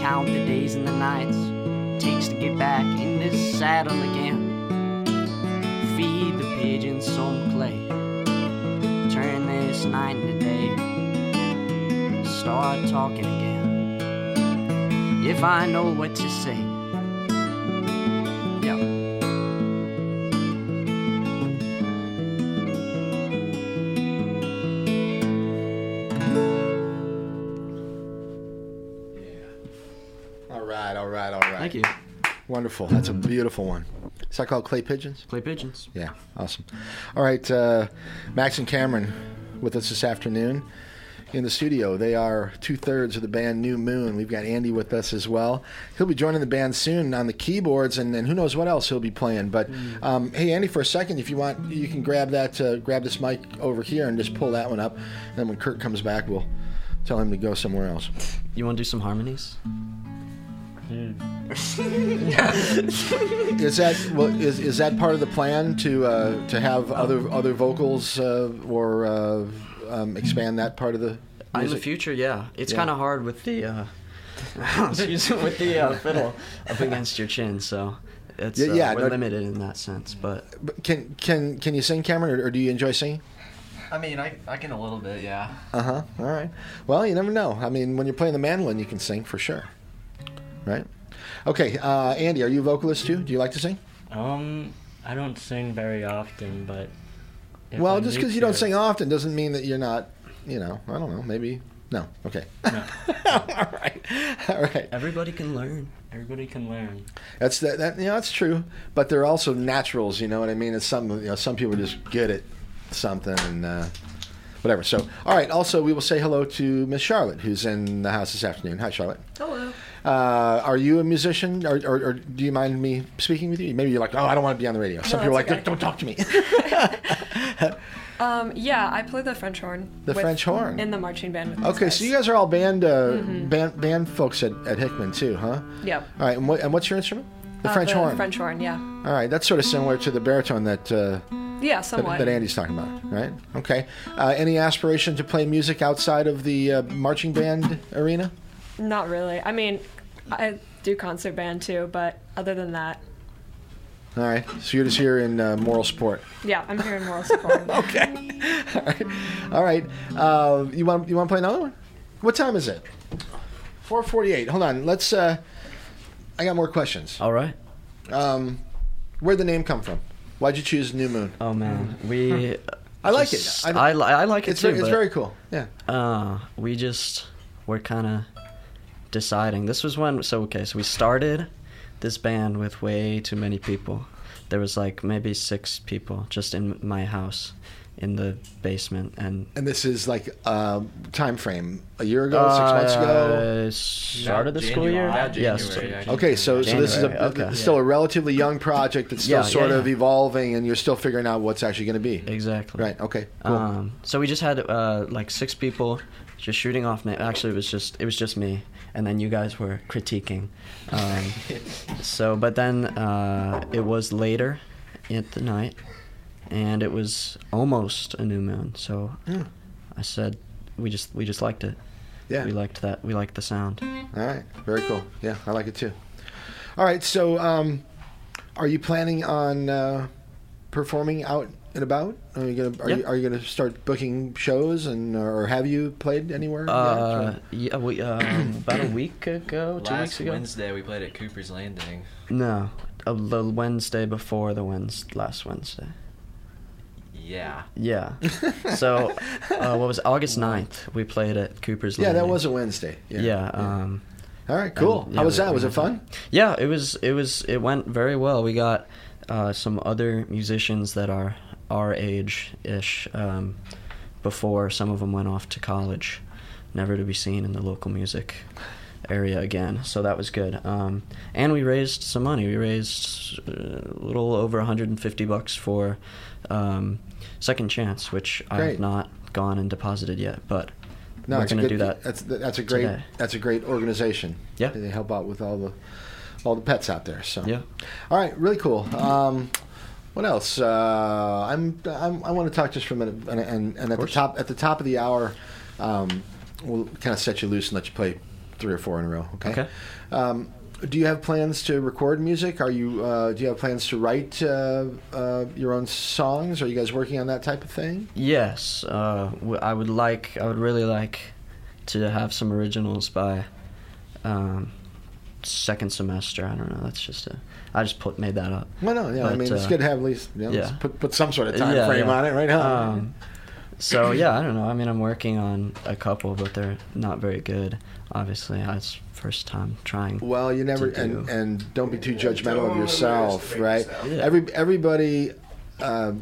Count the days and the nights it takes to get back in this saddle again. Feed the pigeons some clay. Turn this night into day. Start talking again if I know what to say. Wonderful. That's a beautiful one. Is that called Clay Pigeons? Clay pigeons. Yeah, awesome. All right, uh, Max and Cameron with us this afternoon in the studio. They are two thirds of the band New Moon. We've got Andy with us as well. He'll be joining the band soon on the keyboards, and, and who knows what else he'll be playing. But um, hey, Andy, for a second, if you want, you can grab that, uh, grab this mic over here, and just pull that one up. And then when Kurt comes back, we'll tell him to go somewhere else. You want to do some harmonies? Is that well, is, is that part of the plan to uh, to have other other vocals uh, or uh, um, expand that part of the In the future, yeah. It's Yeah. kind of hard with the uh, with the uh, fiddle up against your chin, so it's Yeah, uh, yeah, we're no- limited in that sense. But But Can can can you sing, Cameron, or, or do you enjoy singing? I mean, I, I can a little bit, yeah. Uh huh. All right. Well, you never know. I mean, when you're playing the mandolin, you can sing for sure. Right. Okay, uh, Andy, are you a vocalist too? Do you like to sing? Um, I don't sing very often, but if well, I just because you don't sing often doesn't mean that you're not. You know, I don't know. Maybe no. Okay. No. All right. All right. everybody can learn. Everybody can learn. That's that, that. You know, that's true. But they're also naturals. You know what I mean? It's some. You know, some people are just good at something and uh, whatever. So, all right. Also, we will say hello to Miss Charlotte, who's in the house this afternoon. Hi, Charlotte. Hello. Uh, are you a musician, or, or, or do you mind me speaking with you? Maybe you're like, oh, I don't want to be on the radio. Some No, people are like, okay. don't talk to me. Um, yeah, I play the French horn. The with- French horn. in the marching band. With okay, so you guys are all band uh, Mhm. band band folks at, at Hickman too, huh? Yeah. All right, and, what, and what's your instrument? The Uh, French the horn. French horn, yeah. All right, that's sort of similar to the baritone that uh, Yeah, that, somewhat. that Andy's talking about, right? Okay. Uh, any aspiration to play music outside of the uh, marching band arena? Not really. I mean, I do concert band too, but other than that, All right, so you're just here in uh, moral support. yeah, I'm here in moral support. okay. All right. All right. Uh, you want you want to play another one? What time is it? 4:48. Hold on. Let's. Uh, I got more questions. All right. Um, Where'd the name come from? Why'd you choose New Moon? Oh man, we. I like just- it. I, li- I like it it's too. Very, it's very cool. Yeah. Uh, we just were kind of deciding. This was when. So okay, so we started this band with way too many people. There was like maybe six people just in my house, in the basement, and And this is like uh, time frame a year ago, six months ago. Uh, start of the school year. About yes. January. Okay, so so this is a, okay. still a relatively young project that's still Yeah, yeah, sort of yeah. evolving, and you're still figuring out what's actually going to be. Exactly. Right. Okay. Cool. Um, so we just had uh, like six people just shooting off. Na- Actually, it was just it was just me, and then you guys were critiquing. Um, so, but then uh, it was later at the night, and it was almost a new moon. So Hmm. I said we just we just liked it. Yeah. We liked that. We liked the sound. All right. Very cool. Yeah, I like it too. All right. So, um, are you planning on uh, performing out and about? Are you gonna are, Yeah. you, are you gonna start booking shows and or have you played anywhere? Uh, yeah, we um, about a week ago, two Last weeks ago. Wednesday we played at Cooper's Landing. No, uh, the Wednesday before the Wednesday, last Wednesday. Yeah. Yeah. so, uh, what was it? August 9th? We played at Cooper's yeah, that was a Wednesday. Yeah. Yeah. Um, All right. Cool. and, How was we- that? we Was it fun? Yeah, it was. It was. It went very well. We got uh, some other musicians that are our age ish. Um, before some of them went off to college, never to be seen in the local music area again. So that was good. Um, and we raised some money. We raised a little over 150 bucks for um, Second Chance, which I have not gone and deposited yet, but No, we're going to do that. That's that's a great today. that's a great organization. Yeah. They help out with all the all the pets out there. So Yeah. All right, really cool. Um, what else? Uh, I'm, I'm I want to talk just for a minute, and and, and at the top at the top of the hour, um, we'll kind of set you loose and let you play three or four in a row. Okay. Okay. Um, do you have plans to record music? Are you uh, do you have plans to write uh, uh, your own songs? Are you guys working on that type of thing? Yes, uh, I would like. I would really like to have some originals by um, second semester. I don't know. That's just a. I just put made that up. Well, no, yeah. I But, mean, it's uh, good to have at least you know, yeah. put put some sort of time Yeah, frame yeah. on it, right? Huh? Um, so yeah, I don't know. I mean, I'm working on a couple, but they're not very good. Obviously, it's first time trying. Well, you never to and do. and don't be too judgmental of Don't yourself, right? yourself. Yeah. Every everybody, uh,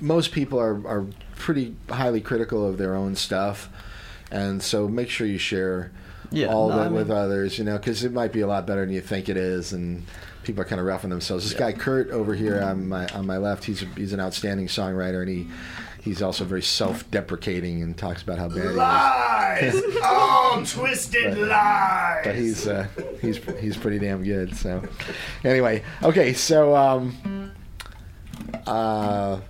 most people are are pretty highly critical of their own stuff, and so make sure you share Yeah, all no, that I with mean- others, you know, because it might be a lot better than you think it is, and people are kind of roughing themselves. This guy Kurt over here on my on my left, he's a, he's an outstanding songwriter, and he. He's also very self-deprecating and talks about how bad he is. Lies! all twisted But- lies! but he's uh, he's he's pretty damn good. So, anyway, okay, so um, uh,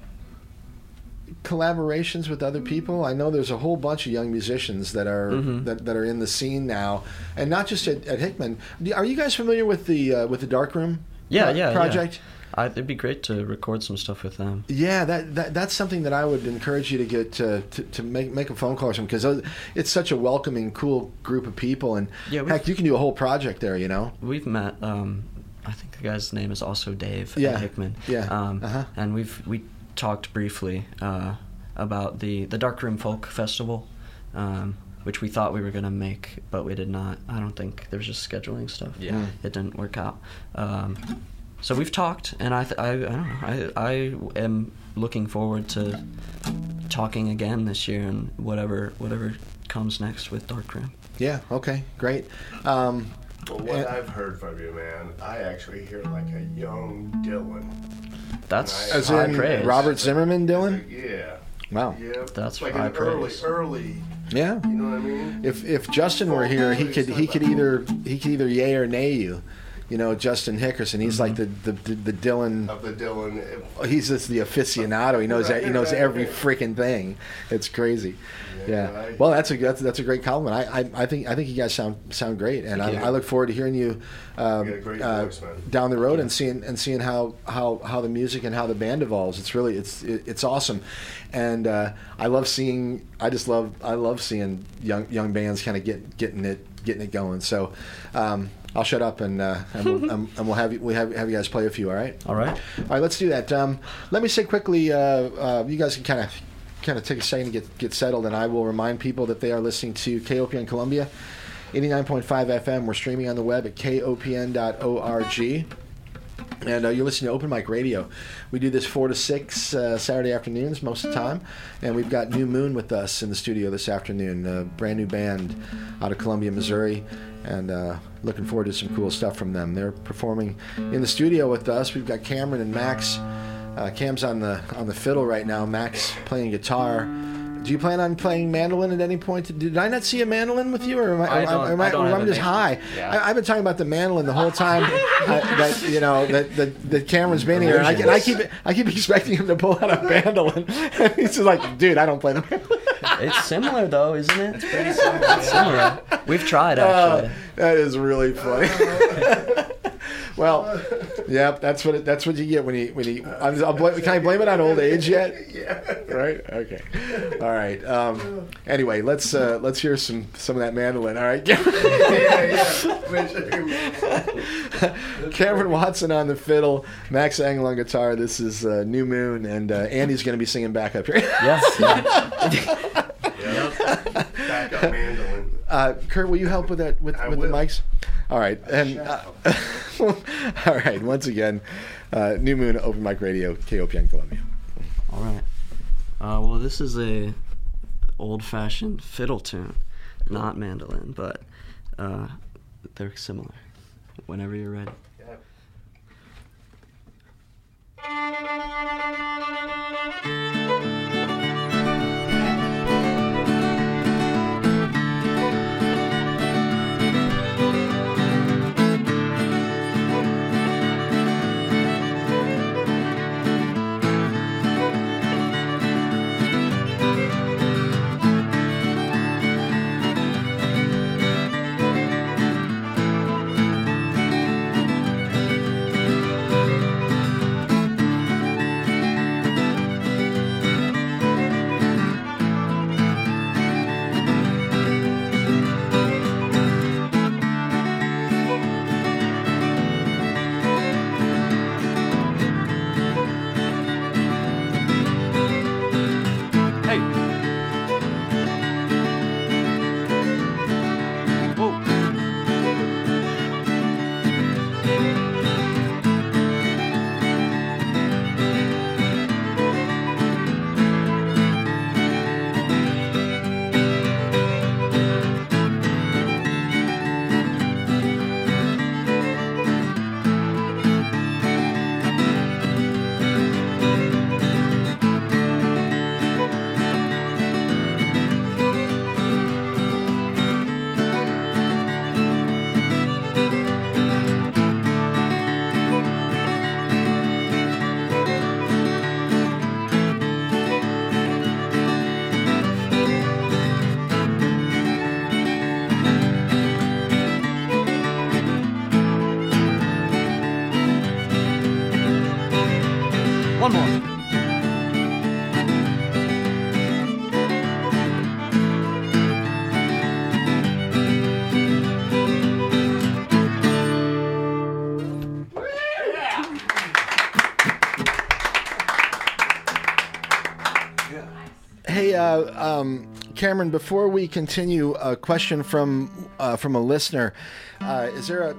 collaborations with other people. I know there's a whole bunch of young musicians that are Mhm. that, that are in the scene now, and not just at, at Hickman. Are you guys familiar with the uh, with the Darkroom? Yeah, pro- yeah, yeah. project? I, it'd be great to record some stuff with them. Yeah, that, that that's something that I would encourage you to get uh, to to make make a phone call or something because it's such a welcoming, cool group of people, and Yeah, heck, you can do a whole project there. You know. We've met. Um, I think the guy's name is also Dave Yeah, Hickman. yeah, Um, uh-huh. And we've we talked briefly uh, about the the Darkroom Folk Festival, um, which we thought we were gonna make, but we did not. I don't think there was just scheduling stuff. Yeah. Mm. It didn't work out. Um, so we've talked, and I, th- I, I don't know. I, I am looking forward to talking again this year and whatever whatever comes next with Darkroom. Yeah. Okay. Great. Um, Well, what and- I've heard from you, man, I actually hear like a young Dylan. That's as high in praise. Robert Zimmerman, Dylan. Yeah. Wow. Yeah. That's like high an early, praise. early. Yeah. You know what I mean? If if Justin were here, he could he could either he could either yay or nay you. You know, Justin Hickerson. He's like mm-hmm. the the the, the Dylan. Of the Dylan. Eh, he's just the aficionado. He knows that he knows every freaking thing. It's crazy. Yeah. I- Well, that's a that's, that's a great compliment. I, I I think I think you guys sound sound great, and I. I look forward to hearing you um, You got a great uh, voice, down the road and seeing and seeing how, how, how the music and how the band evolves. It's really it's it, it's awesome, and uh, I love seeing. I just love I love seeing young young bands kind of get getting it getting it going. So um, I'll shut up and uh, and, we'll, um, and we'll have you, we have have you guys play a few. All right. All right. All right. Let's do that. Um, let me say quickly. Uh, uh, you guys can kind of kind of take a second to get get settled, and I will remind people that they are listening to KOPN Columbia. 89.5 FM. We're streaming on the web at kopn.org. And uh, you're listening to Open Mic Radio. We do this 4 to 6 uh, Saturday afternoons most of the time. And we've got New Moon with us in the studio this afternoon, a brand new band out of Columbia, Missouri. And uh, looking forward to some cool stuff from them. They're performing in the studio with us. We've got Cameron and Max. Uh, Cam's on the on the fiddle right now. Max playing guitar. Do you plan on playing mandolin at any point? Did I not see a mandolin with you, or am I, I don't- am I, I don't I'm just high? Yeah. I, I've been talking about the mandolin the whole time uh, that you know that, that that Cameron's been here, and I, and I keep I keep expecting him to pull out a mandolin, and he's just like, dude, I don't play the mandolin. It's similar though, isn't it? It's pretty similar. It's similar. We've tried actually. Oh, that is really funny. Well, yep, that's what it, that's what you get when you when you. I'm, I'll blame, can I blame it on old age yet? Yeah. Right. Okay. All right. Um, anyway, let's uh, let's hear some some of that mandolin. All right. yeah, yeah. Cameron Watson on the fiddle, Max Angle on guitar. This is uh, New Moon, and uh, Andy's going to be singing back up here. Yes. Yeah. Backup mandolin. Uh, Kurt, will you help with that with, I with the mics? All right, and uh, all right. Once again, uh, New Moon Open Mic Radio, KOPN Columbia. All right. Uh, well, this is a old-fashioned fiddle tune, not mandolin, but uh, they're similar. Whenever you're ready. Um, Cameron. Before we continue, a question from uh, from a listener: uh, Is there a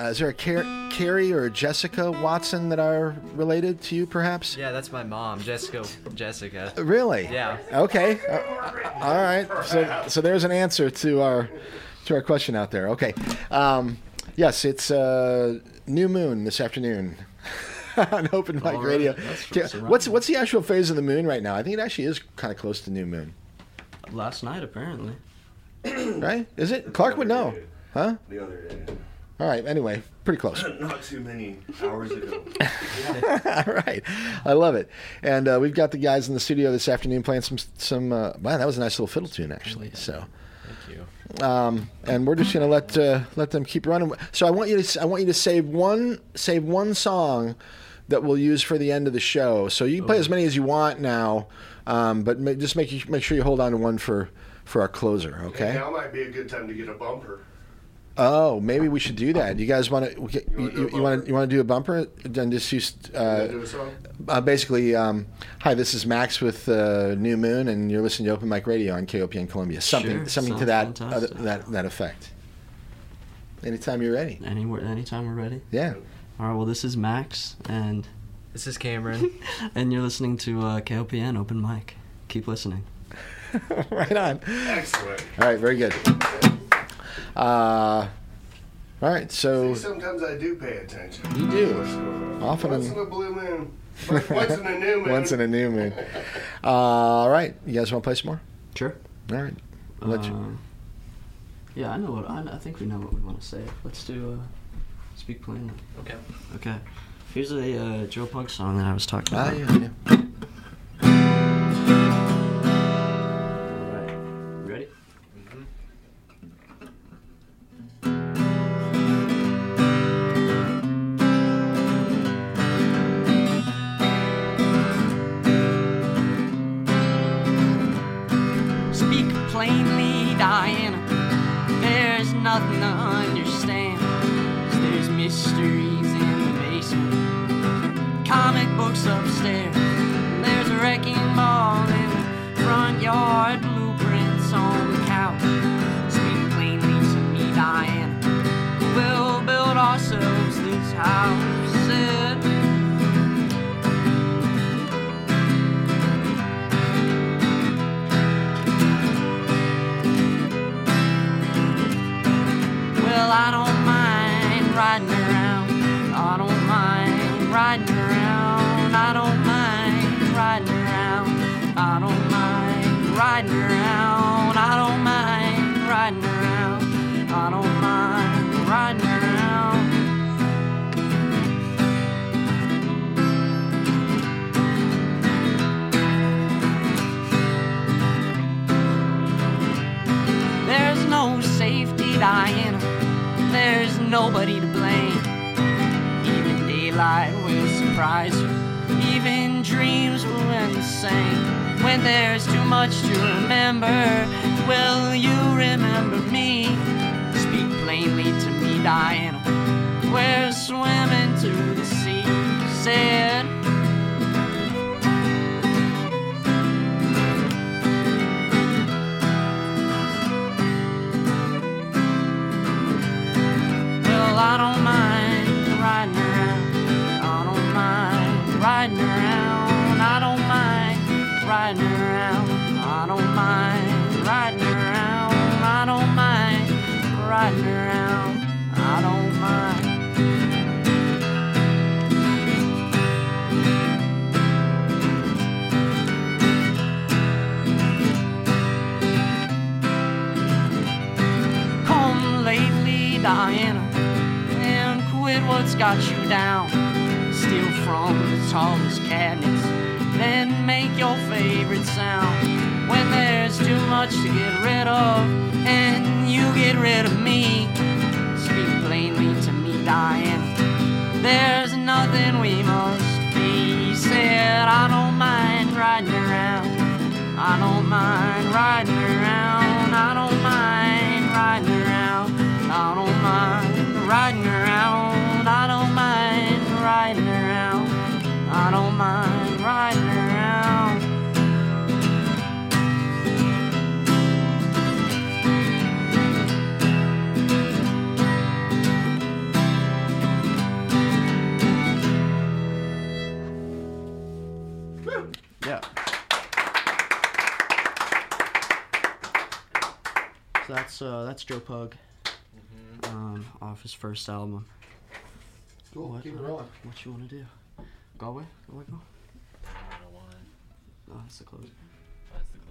uh, is there a Car- Carrie or a Jessica Watson that are related to you, perhaps? Yeah, that's my mom, Jessica. Jessica. Really? Yeah. Okay. Uh, all right. So so there's an answer to our to our question out there. Okay. Um, yes, it's uh, New Moon this afternoon. on Open Mic right, Radio. that's Okay, what's around. What's what's the actual phase of the moon right now? I think it actually is kind of close to new moon, Last night, apparently. right? Is it? Clark would know, huh? The other day. All right. Anyway, pretty close. Not too many hours ago. All right, I love it. And uh, we've got the guys in the studio this afternoon playing some some. Uh, wow, that was a nice little fiddle tune, actually. So. Thank you. um, and we're just gonna let uh, let them keep running. So I want you to I want you to save one save one song that we'll use for the end of the show. So you can play as many as you want now, um, but ma- just make you- make sure you hold on to one for for our closer. Okay. Now might be a good time to get a bumper. Oh, maybe we should do that. You guys want to? You, you, want to? You want to do a bumper? Then just use. Uh, do a song? uh, basically, um, hi. This is Max with uh, New Moon, and you're listening to Open Mic Radio on KOPN Columbia. Something, Sure, something to that, uh, that that effect. Anytime you're ready. Anywhere, anytime we're ready. Yeah. All right. Well, this is Max, and This is Cameron. and you're listening to uh, KOPN Open Mic. Keep listening. right on. Excellent. All right. Very good. Uh, all right. So See, sometimes I do pay attention. You do. What's going on? Often Once in- in a blue moon. Once in a new moon. once in a new moon. Uh, all right. You guys want to play some more? Sure. All right. I'll let you. Um, yeah, I know what I, I think we know what we want to say. Let's do uh, speak plainly. Okay. Okay. Here's a uh, Joe Pug song that I was talking Ah, about. yeah, yeah. That's Joe Pug, um, off his first album. Cool. What, Keep it rolling. What you want to do? Galway? Galway go? Oh, that's the closer.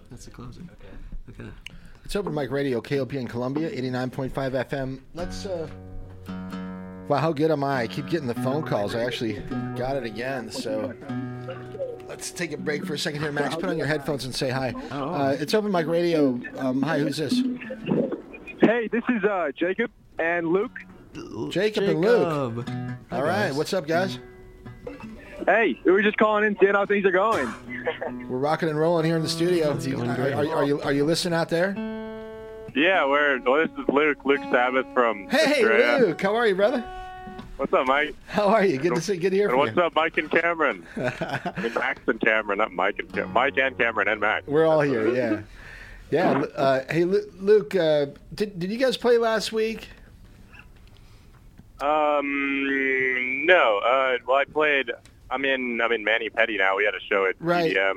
That's the closer. Okay. Okay. It's Open Mic Radio, KOPN Columbia, 89.5 FM. Let's, uh. Wow, how good am I? I keep getting the phone calls. I actually got it again, so. Let's take a break for a second here, Max. Put on your headphones and say hi. Oh. Uh, it's Open Mic Radio. Um, hi, who's this? Hey, this is uh, Jacob and Luke. Jacob, and Luke. All right, what's up, guys? Hey, we were just calling in, seeing how things are going. We're rocking and rolling here in the studio. Do you- are, are, are you are you listening out there? Yeah, we're well. This is Luke, Luke Sabath from Hey, Australia. Luke, how are you, brother? What's up, Mike? How are you? Good to see. Good to hear And from what's you. up, Mike and Cameron? I mean, Max and Cameron, not Mike and Cam- Mike and Cameron and Max. We're all here. Yeah, yeah. Uh, hey, Luke, uh, did did you guys play last week? Um, no. Uh, well, I played. I'm in. I'm in Mani-Pedi now. We had a show at Right. A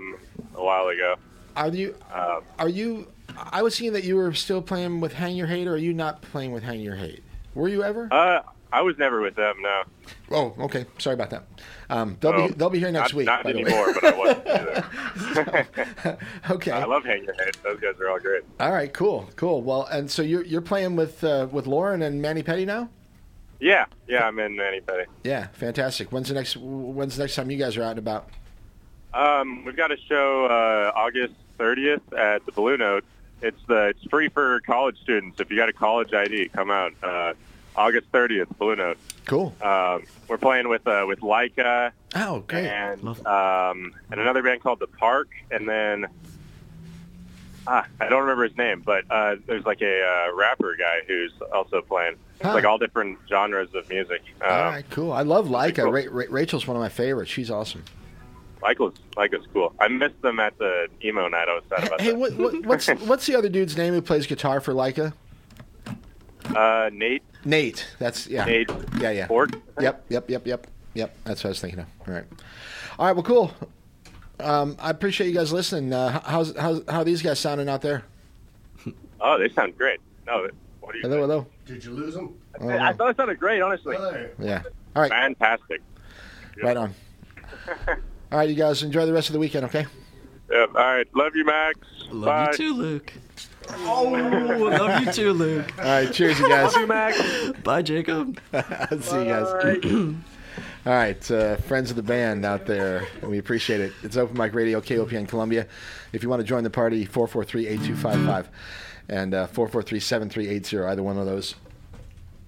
while ago. Are you? Uh, Are you? I was seeing that you were still playing with Hang Your Hate, or are you not playing with Hang Your Hate? Were you ever? uh, I was never with them. No. Oh, okay. Sorry about that. Um, they'll Oh, be they'll be here next not, week. Not by the way. anymore, but I was. either. okay. I love Hang Your Head. Those guys are all great. All right. Cool. Cool. Well, and so you're you're playing with uh, with Lauren and Mani-Pedi now? Yeah, yeah. I'm in Mani-Pedi. Yeah. Fantastic. When's the next When's the next time you guys are out and about? Um, we've got a show uh, August 30th at the Blue Note. It's the it's free for college students. If you got a college ID, come out. Uh, August 30th, Blue Note. Cool. Um, we're playing with uh, with Leica Oh, great. and um, and another band called The Park, and then ah, I don't remember his name, but uh, there's like a uh, rapper guy who's also playing. It's Huh. like all different genres of music. Um, All right. Cool. I love Leica. cool. Ra- Ra- Rachel's one of my favorites. She's awesome. Michael's Michael's cool. I missed them at the emo night. I was sad about Hey, that. what, what, what's what's the other dude's name who plays guitar for Leica? Uh, Nate. Nate. That's yeah. Nate. Yeah, yeah. Ford. Yep, yep, yep, yep, yep. That's what I was thinking of. All right, all right. Well, cool. Um, I appreciate you guys listening. Uh, how's how's how are these guys sounding out there? Oh, they sound great. No, what do you? Hello, hello. Did you lose them? I thought it sounded great, honestly. Yeah. All right. Fantastic. Right on. All right, you guys enjoy the rest of the weekend. Okay. Yep. All right. Love you, Max. Love Bye. you too, Luke. Oh, love you too, Luke. All right. Cheers, you guys. Love you, Max. Bye, Jacob. See you guys. All right, uh, friends of the band out there, we appreciate it. It's Open Mic Radio, KOPN Columbia. If you want to join the party, 443-8255 and uh, 443-7380. Either one of those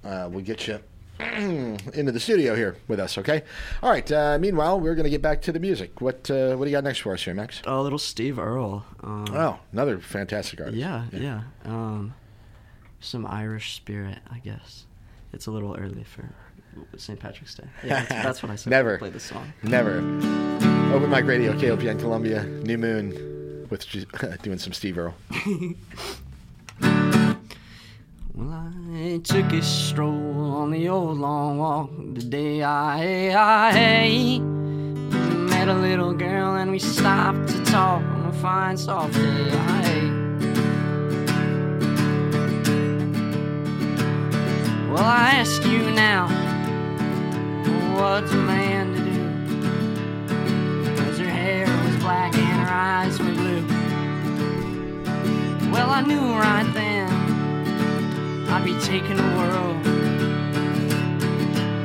uh, will get you into the studio here with us, okay? All right, uh, meanwhile, we're going to get back to the music. What uh, what do you got next for us here, Max? Oh, little Steve Earle. Um, Oh, another fantastic artist. Yeah, yeah. Um, some Irish spirit, I guess. It's a little early for St. Patrick's Day. Yeah, that's, that's what I said. I Never. Played the song. Never. Open Mic Radio, KOPN Columbia, New Moon, with doing some Steve Earle. Well, I took a stroll on the old long walk the day I, I met a little girl and we stopped to talk on a fine soft day. I, well, I ask you now, what's a man to do? Cause her hair was black and her eyes were blue. Well, I knew right then I'd be taking the world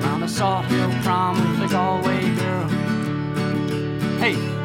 round a Salthill prom with a Galway girl. Hey.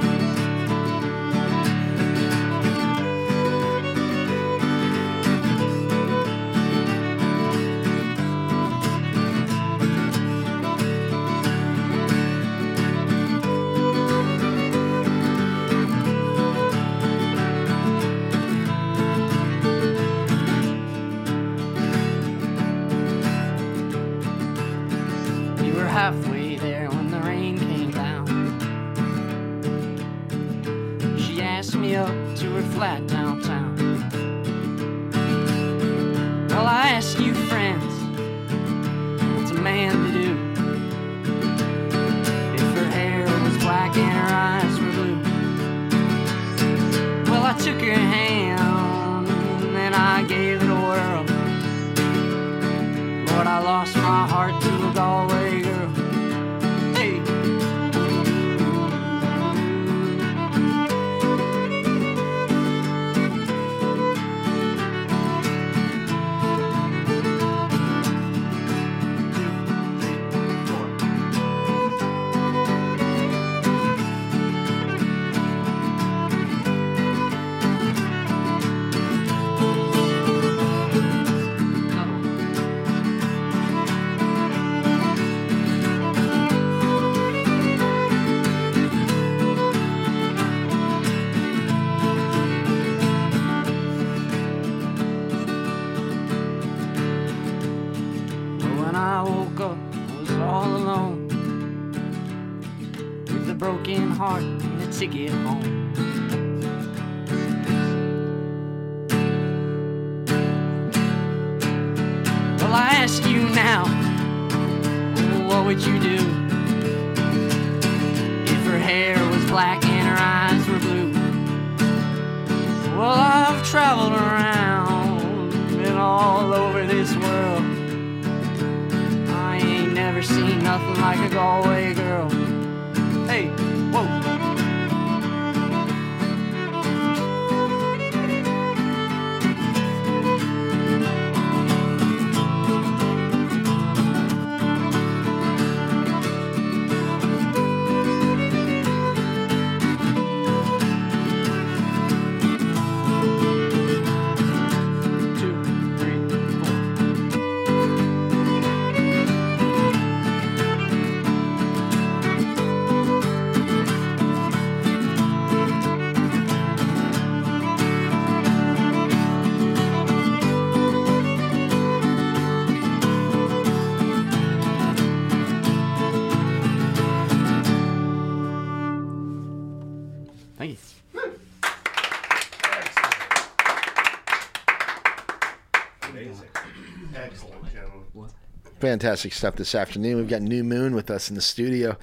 Fantastic stuff this afternoon. We've got New Moon with us in the studio.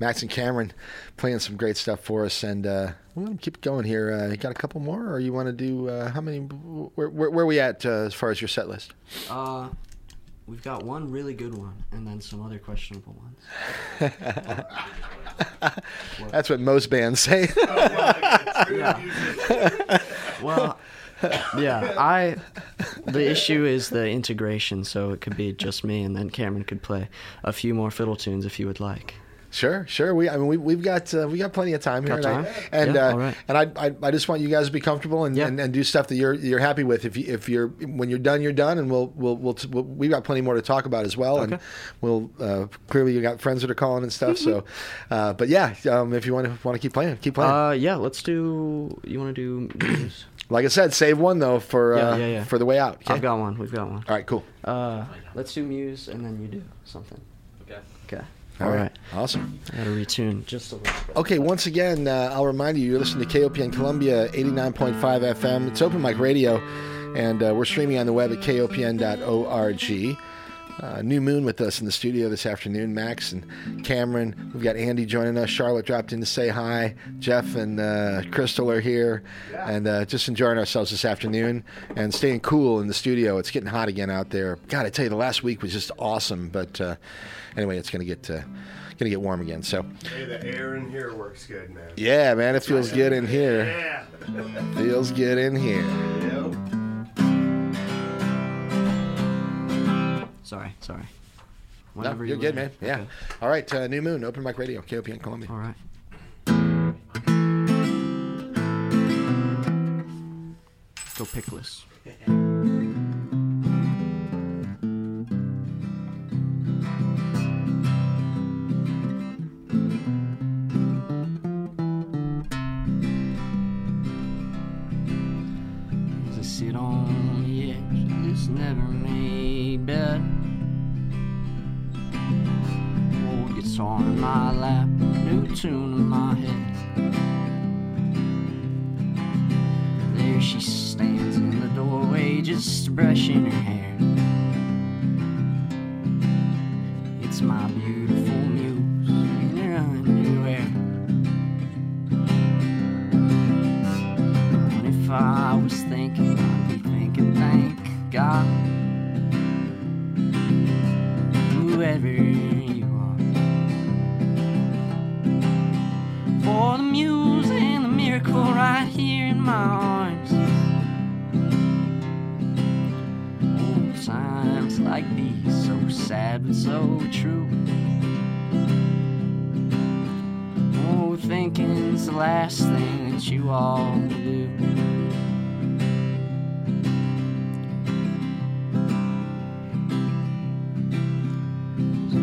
Max and Cameron playing some great stuff for us, and uh, we're going to keep going here. Uh, you got a couple more, or you want to do uh, how many? Where, where, where are we at uh, as far as your set list? Uh, we've got one really good one, and then some other questionable ones. That's what most bands say. Well, yeah, I. The issue is the integration, so it could be just me, and then Cameron could play a few more fiddle tunes if you would like. Sure, sure. We, I mean, we, we've got uh, we got plenty of time here, and, time? and Yeah, uh, right. and I, I, I just want you guys to be comfortable and, and, and do stuff that you're you're happy with. If you, if you're when you're done, you're done, and we'll we'll, we'll, we'll we've got plenty more to talk about as well. And Okay. we'll uh, clearly you got friends that are calling and stuff. so, uh, but yeah, um, if you want to want to keep playing, keep playing. Uh, yeah, let's do. You want to do Muse? Like I said, save one though for Yeah, uh, yeah, yeah. for the way out. okay? I've got one. We've got one. All right, cool. Uh, let's do Muse, and then you do something. Okay. Okay. All All right. right. Awesome. I gotta retune just a little bit. Okay, once again, uh, I'll remind you, you're listening to KOPN Columbia 89.5 FM. It's open mic radio, and uh, we're streaming on the web at kopn.org. Uh, New Moon with us in the studio this afternoon, Max and Cameron. We've got Andy joining us. Charlotte dropped in to say hi. Jeff and uh, Crystal are here, and uh, just enjoying ourselves this afternoon and staying cool in the studio. It's getting hot again out there. God, I tell you, the last week was just awesome. But uh, anyway, it's gonna get uh, gonna get warm again. So. Hey, the air in here works good, man. Yeah, man, it feels good in here. Yeah. Feels good in here. Yep. Sorry, sorry. No, Whenever you're you good, ready. man. Yeah. Okay. All right, uh, New Moon, Open Mic Radio, KOPN Columbia. All right. Go pickless. As I sit on the edge of this never In my lap, new tune in my head. There she stands in the doorway, just brushing her hair. It's my beautiful my arms. Times like these, so sad but so true. Oh, thinking's the last thing that you all do.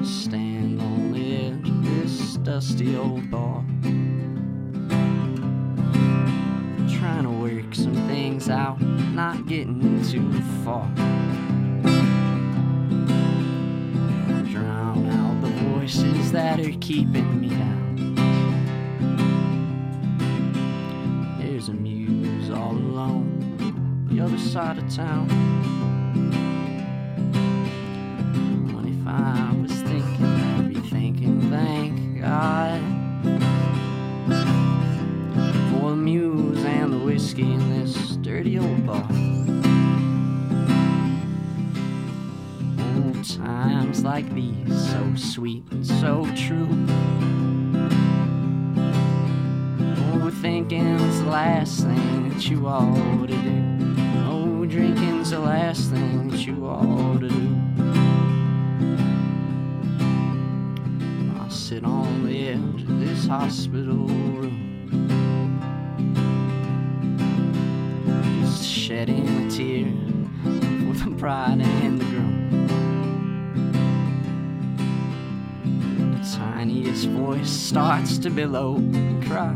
Stand on this dusty old bar. not getting too far. Drown out the voices that are keeping me down. There's a muse all alone, the other side of town. Dirty old bar. Old times like these, so sweet and so true. Overthinking's the last thing that you ought to do. Oh, drinking's the last thing that you ought to do. I'll sit on the edge of this hospital room. Shedding a tear for the bride and the groom. The tiniest voice starts to billow and cry.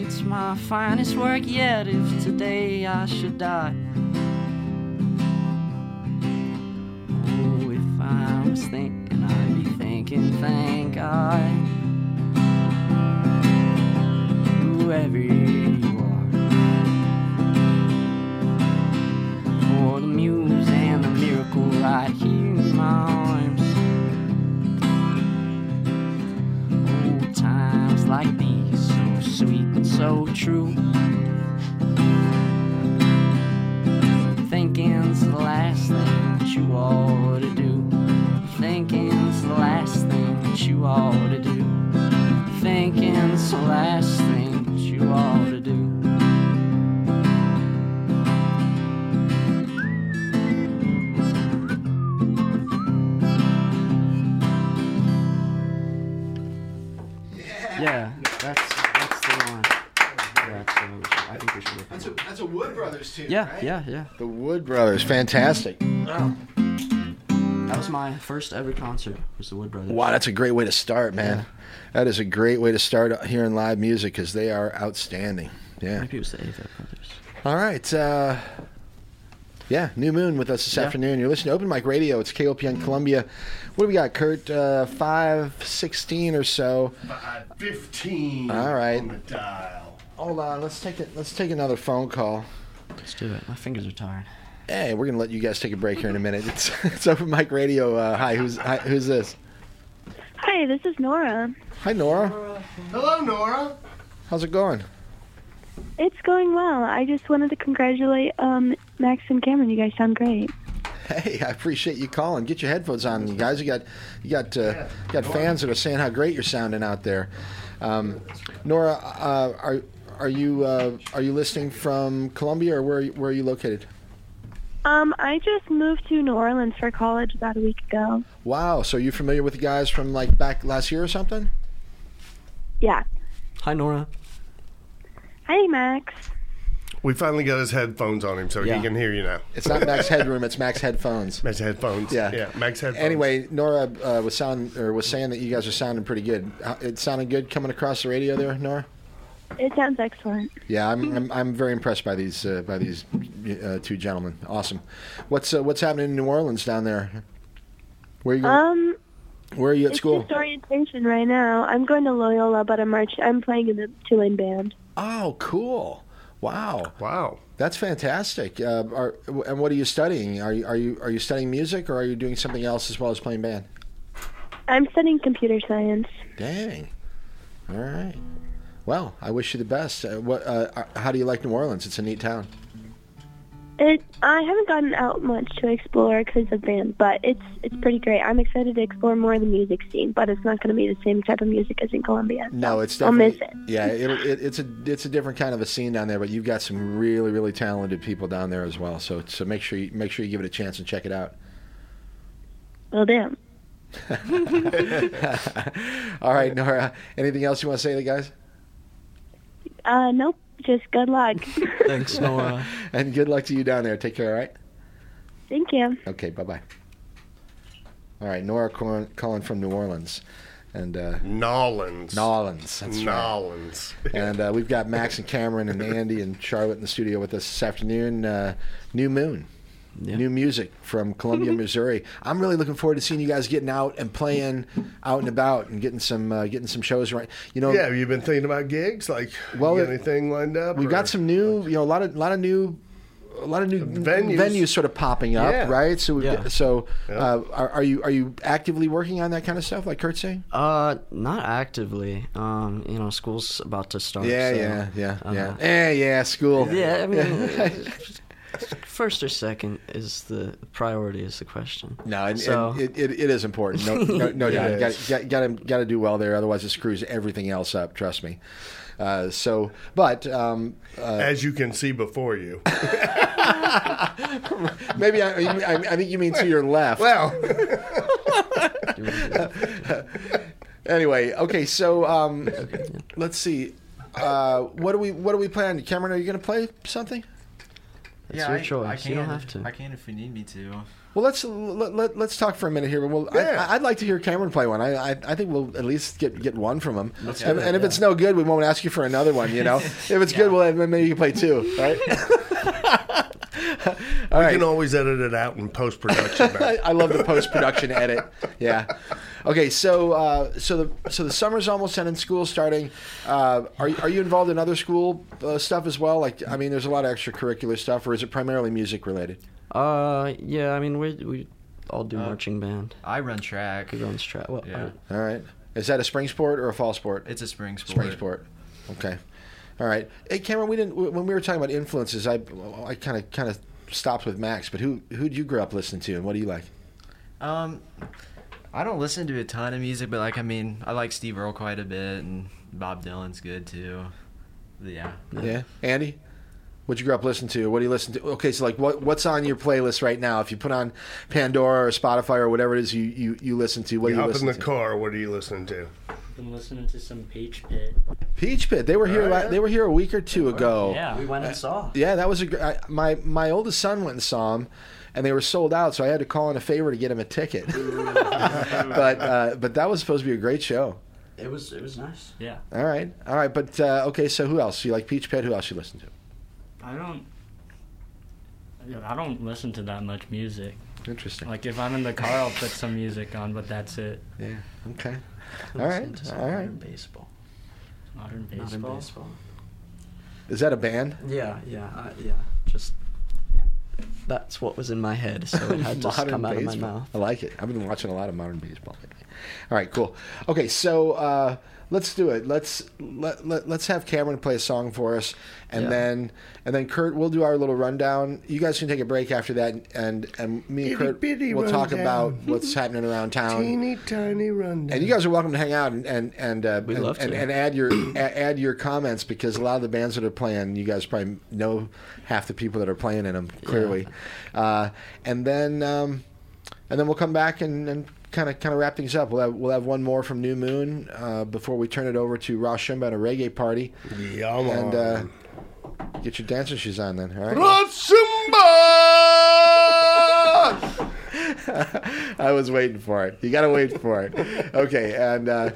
It's my finest work yet if today I should die. Right? yeah, yeah. The Wood Brothers, fantastic. That was my first ever concert. Was the Wood Brothers? Wow, that's a great way to start, man. That is a great way to start hearing live music because they are outstanding. Yeah. Maybe it was the Avett Brothers. All right. Uh, yeah, New Moon with us this Yeah. afternoon. You're listening to Open Mic Radio. It's KOPN Columbia. What do we got, Kurt? Uh, 516 or so. 15 All right. on the dial. Hold on. Let's take it. Let's take another phone call. Let's do it. My fingers are tired. Hey, we're gonna let you guys take a break here in a minute. It's, it's Open Mic Radio. Uh, hi, who's hi, who's this? Hi, this is Nora. Hi, Nora. Hello, Nora. How's it going? It's going well. I just wanted to congratulate um, Max and Cameron. You guys sound great. Hey, I appreciate you calling. Get your headphones on, you guys. You got you got uh, you got fans that are saying how great you're sounding out there. Um, Nora, uh, are are you uh, are you listening from Columbia or where are you, where are you located? Um, I just moved to New Orleans for college about a week ago. Wow, so you familiar with the guys from like back last year or something? Yeah. Hi, Nora. Hi, Max. We finally got his headphones on him, so Yeah. he can hear you now. It's not Max Headroom, it's Max Headphones. Max headphones. Yeah, yeah. Max headphones. Anyway, Nora uh, was sound or was saying that you guys are sounding pretty good. How- It sounded good coming across the radio there, Nora. It sounds excellent. Yeah, I'm I'm, I'm very impressed by these uh, by these uh, two gentlemen. Awesome. What's uh, what's happening in New Orleans down there? Where are you going, Um, Where are you at it's school? just orientation right now. I'm going to Loyola, but I'm march. I'm playing in the Tulane band. Oh, cool! Wow, wow, that's fantastic. Uh, are, and what are you studying? Are you are you are you studying music or are you doing something else as well as playing band? I'm studying computer science. Dang. All right. Well, I wish you the best. Uh, what? Uh, how do you like New Orleans? It's a neat town. It. I haven't gotten out much to explore because of band, but it's it's pretty great. I'm excited to explore more of the music scene, but it's not going to be the same type of music as in Columbia. No, it's I'll miss it. yeah. It'll, it, it's a it's a different kind of a scene down there, but you've got some really really talented people down there as well. So so make sure you make sure you give it a chance and check it out. Well, damn. All right, Nora. Anything else you want to say to the guys? Uh, nope. Just good luck. Thanks, Nora. and good luck to you down there. Take care. All right. Thank you. Okay. Bye bye. All right, Nora calling, calling from New Orleans, and uh, Nolans. Nolans. That's right. And uh, we've got Max and Cameron and Andy and Charlotte in the studio with us this afternoon. Uh, New Moon. Yeah. new music from Columbia, Missouri. I'm really looking forward to seeing you guys getting out and playing out and about and getting some uh, getting some shows right. You know, yeah, have you been thinking about gigs? Like, Well, you got anything lined up? We've or- got some new, you know, a lot of, lot of new, a lot of new Venues. venues, sort of popping up, Yeah. right? So, Yeah. so uh, are, are you are you actively working on that kind of stuff, like Kurt's saying? Uh, not actively. Um, you know, school's about to start. Yeah, so, yeah, yeah, uh, yeah. Eh, yeah, school. Yeah, I mean, first or second is the priority is the question. No, and, So- and it, it, it is important. No, no, no doubt. Got, got, got, to, got to do well there, otherwise it screws everything else up. Trust me. Uh, so, but um, uh, As you can see before you. maybe I, I, I think you mean to your left. Well, anyway, okay. So um, let's see. Uh, what do we what do we plan? Cameron, are you going to play something? It's yeah, your I, choice. I can, You don't have to. I can if you need me to. Uh, Well, let's let, let, let's talk for a minute here. Well, Yeah. I, I'd like to hear Cameron play one. I, I I think we'll at least get get one from him. Let's And, do it, and if yeah. it's no good, we won't ask you for another one. You know, if it's good, well then maybe you can play two, right? All we right. can always edit it out in post production. I, I love the post production edit. Yeah. Okay, so uh, so the so the summer's almost ending. School starting. Uh, are you- are you involved in other school uh, stuff as well? Like, I mean, there's a lot of extracurricular stuff, or is it primarily music related? Uh, yeah. I mean, we we all do Uh, marching band. I run track. Who runs track? Well, Yeah. All right. Is that a spring sport or a fall sport? It's a spring sport. Spring sport. Okay. All right. Hey, Cameron, we didn't when we were talking about influences. I I kind of kind of stopped with Max, but who who would you grow up listening to, and what do you like? Um, I don't listen to a ton of music, but like I mean, I like Steve Earle quite a bit, and Bob Dylan's good too. Yeah. Yeah. Andy, what'd you grow up listening to? What do you listen to? Okay, so like what what's on your playlist right now? If you put on Pandora or Spotify or whatever it is you you, you listen to, what you do you hop in the to? car. What are you listening to? Been listening to some Peach Pit. Peach Pit. They were here. Oh, la- yeah. They were here a week or two ago. Yeah. we went and saw. Yeah, that was a gr- I, my my oldest son went and saw them, and they were sold out. So I had to call in a favor to get him a ticket. but uh, but that was supposed to be a great show. It was it was nice. Yeah. All right, all right. But uh, okay, so who else? You like Peach Pit? Who else you listen to? I don't. I don't listen to that much music. Interesting. Like if I'm in the car, I'll put some music on, but that's it. Yeah. Okay. I All listened right, to some all right. modern Baseball. Modern Not in baseball. baseball. Is that a band? Yeah, yeah, uh, yeah. Just that's what was in my head, so it had to Modern come out of my mouth. I like it. I've been watching a lot of modern baseball lately. All right, cool. Okay, so uh, let's do it. Let's let, let let's have Cameron play a song for us, and Yeah. then and then Kurt, we'll do our little rundown. You guys can take a break after that, and and me and Itty Kurt bitty will talk about what's happening around town. Teeny tiny rundown. And you guys are welcome to hang out and and and uh, and, love to. and, and add your add your comments because a lot of the bands that are playing, you guys probably know half the people that are playing in them clearly. Uh, and then um, and then we'll come back and. and Kind of, kind of wrap things up. We'll have we'll have one more from New Moon uh, before we turn it over to Ross Shumba and a reggae party. Yeah, and uh, get your dancing shoes on then. All right. Ratsimba! I was waiting for it. You got to wait for it. Okay, and uh,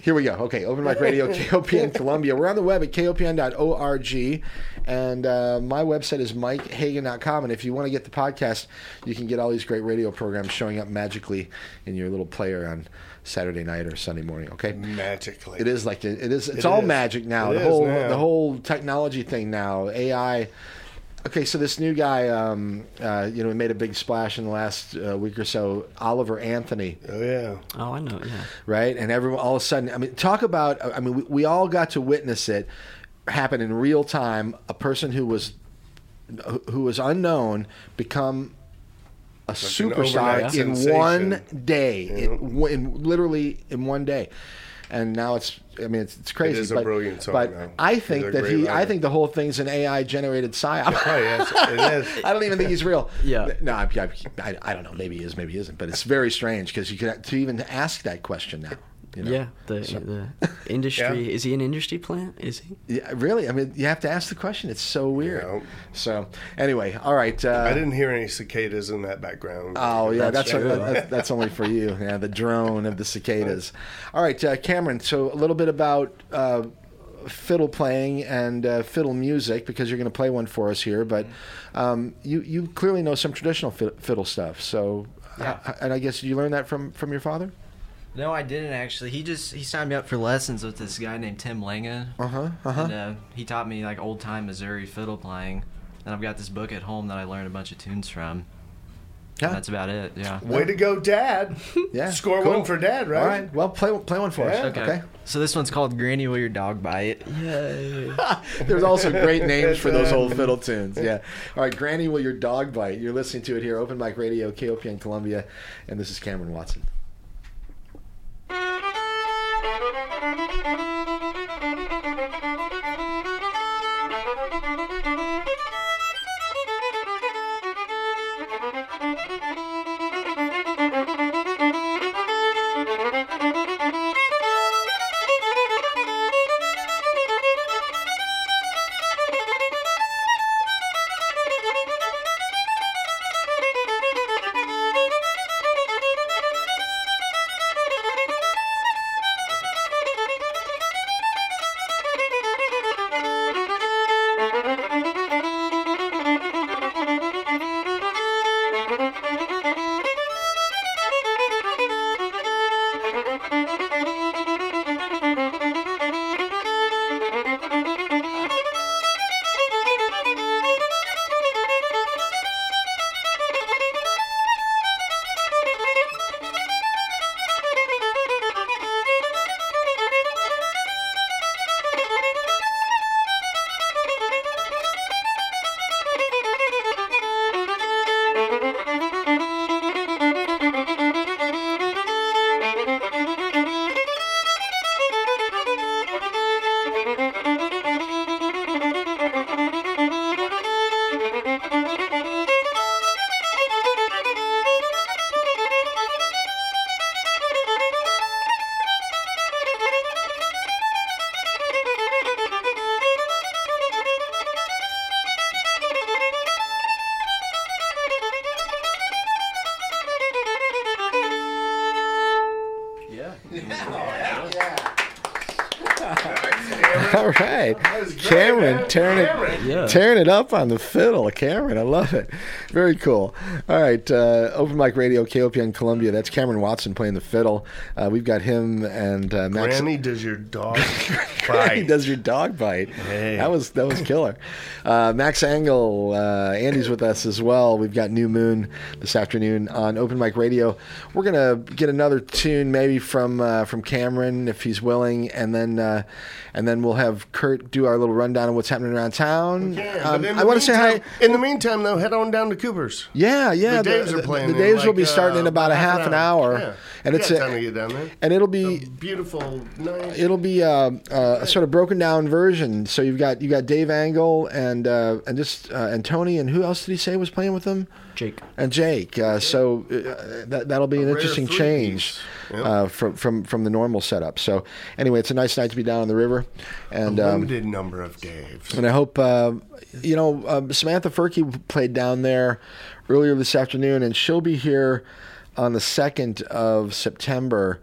here we go. Okay, Open Mic Radio, KOPN Columbia. We're on the web at kopn.org, and uh, my website is mikehagan.com. And if you want to get the podcast, you can get all these great radio programs showing up magically in your little player on Saturday night or Sunday morning. Okay, Magically. it is like it is. It's It all is. magic now. It the is whole now. the whole technology thing now. AI. Okay, so this new guy, um, uh, you know, he made a big splash in the last uh, week or so. Oliver Anthony, Oh, yeah. Oh, I know. Yeah. right? And everyone, all of a sudden, I mean, talk about. I mean, we, we all got to witness it happen in real time. A person who was who was unknown become a an superstar in sensation. one day, Yeah. in, in literally in one day. And now it's, I mean, it's, it's crazy. is a but, brilliant song, But though. I think that great he, I think the whole thing's an AI generated psyop. probably is. It is. I don't even think he's real. Yeah. No, I, I, I don't know. Maybe he is. Maybe he isn't. But it's very strange because you could to even ask that question now. You know? Yeah. The So- the industry is he an industry plant? Is he? Yeah, really. I mean, you have to ask the question. It's so weird. Yeah. So anyway, all right. Uh, I didn't hear any cicadas in that background. Oh yeah, that's That's true. that's, that's only for you. Yeah, the drone of the cicadas. All right, uh, Cameron. So a little bit about uh, fiddle playing and uh, fiddle music because you're going to play one for us here. But um, you you clearly know some traditional fiddle stuff. So, Yeah. uh, and I guess you learned that from from your father. No, I didn't actually. He just he signed me up for lessons with this guy named Tim Lange. Uh-huh, uh-huh. And uh, he taught me like old time Missouri fiddle playing. And I've got this book at home that I learned a bunch of tunes from. Yeah. And that's about it. Yeah. Way to go, Dad. Yeah. Score cool. one for Dad, right? All right. Well, play play one for us. Yeah. Okay. So this one's called Granny Will Your Dog Bite. Yay. There's also great names for those old fiddle tunes. Yeah. All right, Granny, will your dog bite? You're listening to it here, Open Mic Radio, KOPN Columbia, and this is Cameron Watson. Tearing it up on the fiddle. Cameron, I love it. Very cool. All right, uh, Open Mic Radio, KOPN Columbia. That's Cameron Watson playing the fiddle. Uh, we've got him and uh, Max. Granny, does your dog he does your dog bite. Hey. That was that was killer. Uh, Max Angle, uh, Andy's with us as well. We've got New Moon this afternoon on Open Mic Radio. We're gonna get another tune maybe from uh, from Cameron if he's willing, and then uh, and then we'll have Kurt do our little rundown of what's happening around town. Yeah, Um, I want to say hi. In the meantime, though, head on down to Cooper's. Yeah, yeah. The Daves are playing The, in Daves will like, be starting uh, in about a half an hour, Yeah. and You it's got a, time to get down there. and it'll be Beautiful, nice. It'll be uh, a sort of broken down version. So you've got you got Dave Angle and uh, and just uh, and Tony and who else did he say was playing with them? Jake. And Jake. Uh, so uh, that that'll be an interesting change. Yep. uh, from from from the normal setup. So anyway, it's a nice night to be down on the river, and a um, number of Daves. and I hope, uh, you know, Samantha Furkey played down there earlier this afternoon, and she'll be here on the 2nd of September.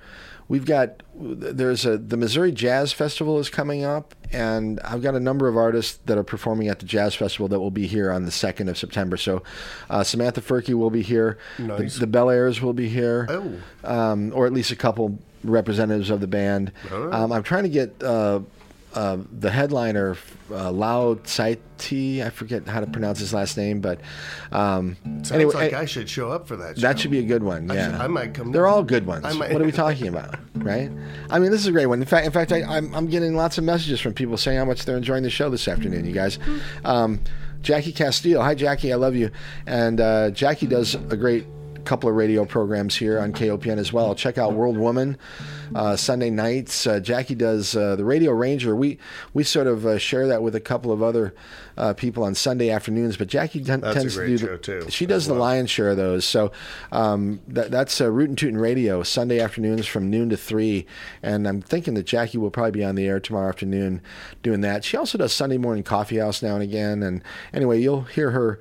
We've got, there's a, the Missouri Jazz Festival is coming up, and I've got a number of artists that are performing at the Jazz Festival that will be here on the 2nd of September. So uh, Samantha Furkey will be here. Nice. The, the Bel Airs will be here. Oh. Um, or at least a couple representatives of the band. Right. Um, I'm trying to get uh, uh, the headliner, uh, Lao Saiti. I forget how to pronounce his last name, but um, Sounds anyway, like I- I should show up for that. Show. that should be a good one. I Yeah, should- I might come They're down. all good ones. I might- What are we talking about, right? I mean, this is a great one. In fact, in fact, I, I'm I'm getting lots of messages from people saying how much they're enjoying the show this afternoon. You guys, um, Jackie Castillo. Hi, Jackie. I love you. And uh, Jackie does a great couple of radio programs here on KOPN as well. Check out World Woman uh, Sunday nights. Uh, Jackie does uh, the Radio Ranger. We we sort of uh, share that with a couple of other uh, people on Sunday afternoons, but Jackie a tends to do show, the, too, She does the lion's share of those. So um, that, that's uh, Root and Tootin' Radio Sunday afternoons from noon to three, and I'm thinking that Jackie will probably be on the air tomorrow afternoon doing that. She also does Sunday morning coffee house now and again, and anyway, you'll hear her.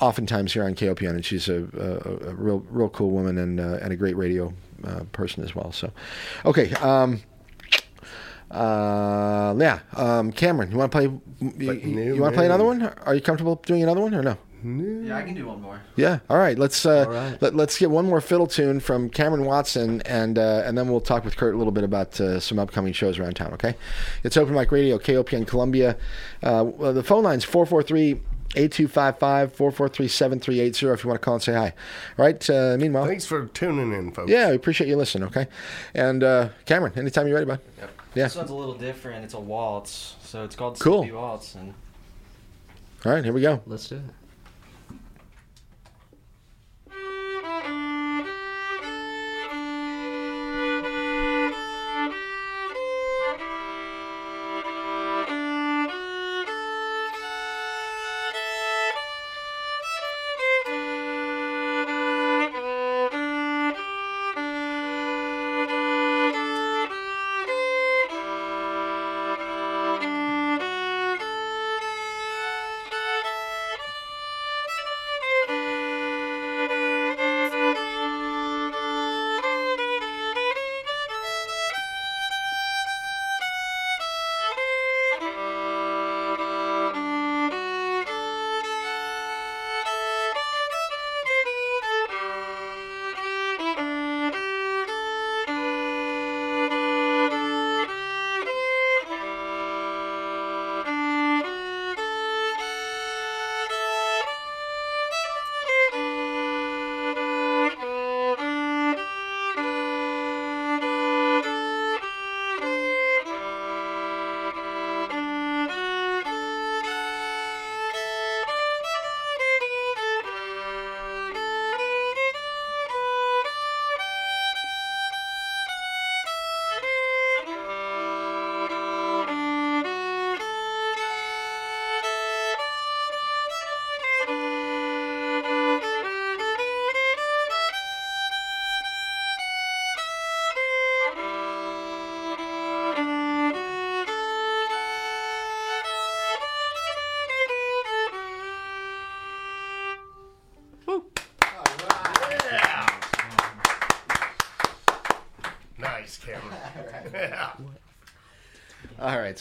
Oftentimes here on KOPN, and she's a, a, a real, real cool woman and uh, and a great radio uh, person as well. So, okay, um, Uh, yeah, um, Cameron, you want to play? You, you want to play another one? Are you comfortable doing another one or no? Yeah, I can do one more. Yeah. All right. Let's uh, All right. Let, let's get one more fiddle tune from Cameron Watson, and uh, and then we'll talk with Kurt a little bit about uh, some upcoming shows around town. Okay. It's Open Mic Radio, KOPN Columbia. Uh, well, the phone line's 443 8255 443 7380 if you want to call and say hi. All right. Uh, meanwhile, Thanks for tuning in, folks. yeah, we appreciate you listening. Okay. And uh, Cameron, anytime you're ready, bud. Yep. Yeah. This one's a little different. It's a waltz, so it's called Cool. Sleepy Waltz, and All right. Here we go. Let's do it.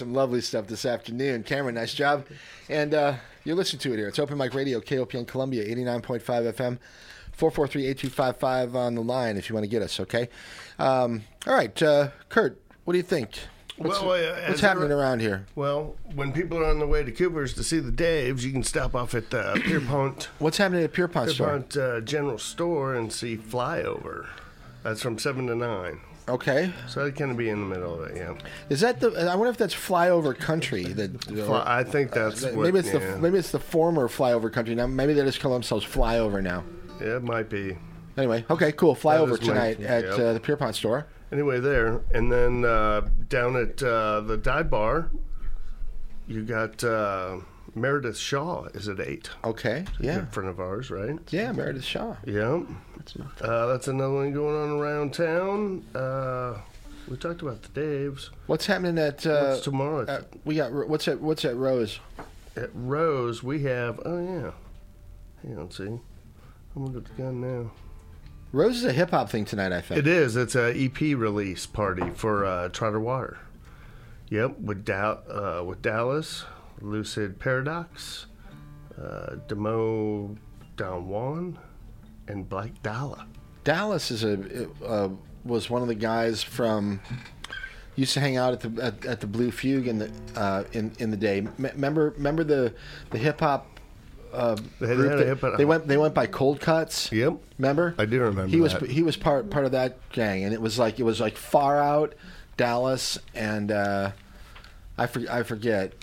Some lovely stuff this afternoon. Cameron, nice job. And uh, you're listening to it here. It's Open Mic Radio, KOPN Columbia, 89.5 FM, 443-8255 on the line if you want to get us, okay? Um, all right, uh, Kurt, what do you think? What's, Well, uh, what's happening around here? Well, when people are on the way to Cooper's to see the Daves, you can stop off at the Pierpont, What's happening at Pierpont Store? Pierpont uh, General Store and see Flyover. That's from 7 to 9. Okay. So kind of be in the middle of it, yeah. Is that the? I wonder if that's Flyover Country. That Fly- I think that's uh, what- maybe it's yeah. the maybe it's the former Flyover Country. Now maybe they just call themselves Flyover now. Yeah, it might be. Anyway, okay, cool. Flyover is my- tonight at yep. uh, the Pierpont Store. Anyway, there. And then uh, down at uh, the dive bar, you got uh, Meredith Shaw is at 8. Okay, yeah. Good friend of ours, right? Yeah, Meredith Shaw. Yeah. That's not Uh, that's another one going on around town. Uh, we talked about the Daves. What's happening at? Uh, What's tomorrow? At, we got what's at what's at Rose? at Rose, we have. Oh, yeah. Hang on, see. I'm gonna get the gun now. Rose is a hip hop thing tonight. I think. It is. It's a EP release party for uh, Trotter Water. Yep, with da- uh, with Dallas, Lucid Paradox, uh, Demo Don Juan, and Black Dalla. Dallas is a uh, was one of the guys from used to hang out at the at, at the Blue Fugue in the uh, in in the day. M- remember remember the the hip hop. Uh, They had- group had that- hip-hop- they went they went by Cold Cuts. Yep, remember I do remember. he was he was part part of that gang, and it was like it was like Far Out, Dallas, and uh, I for, I forget.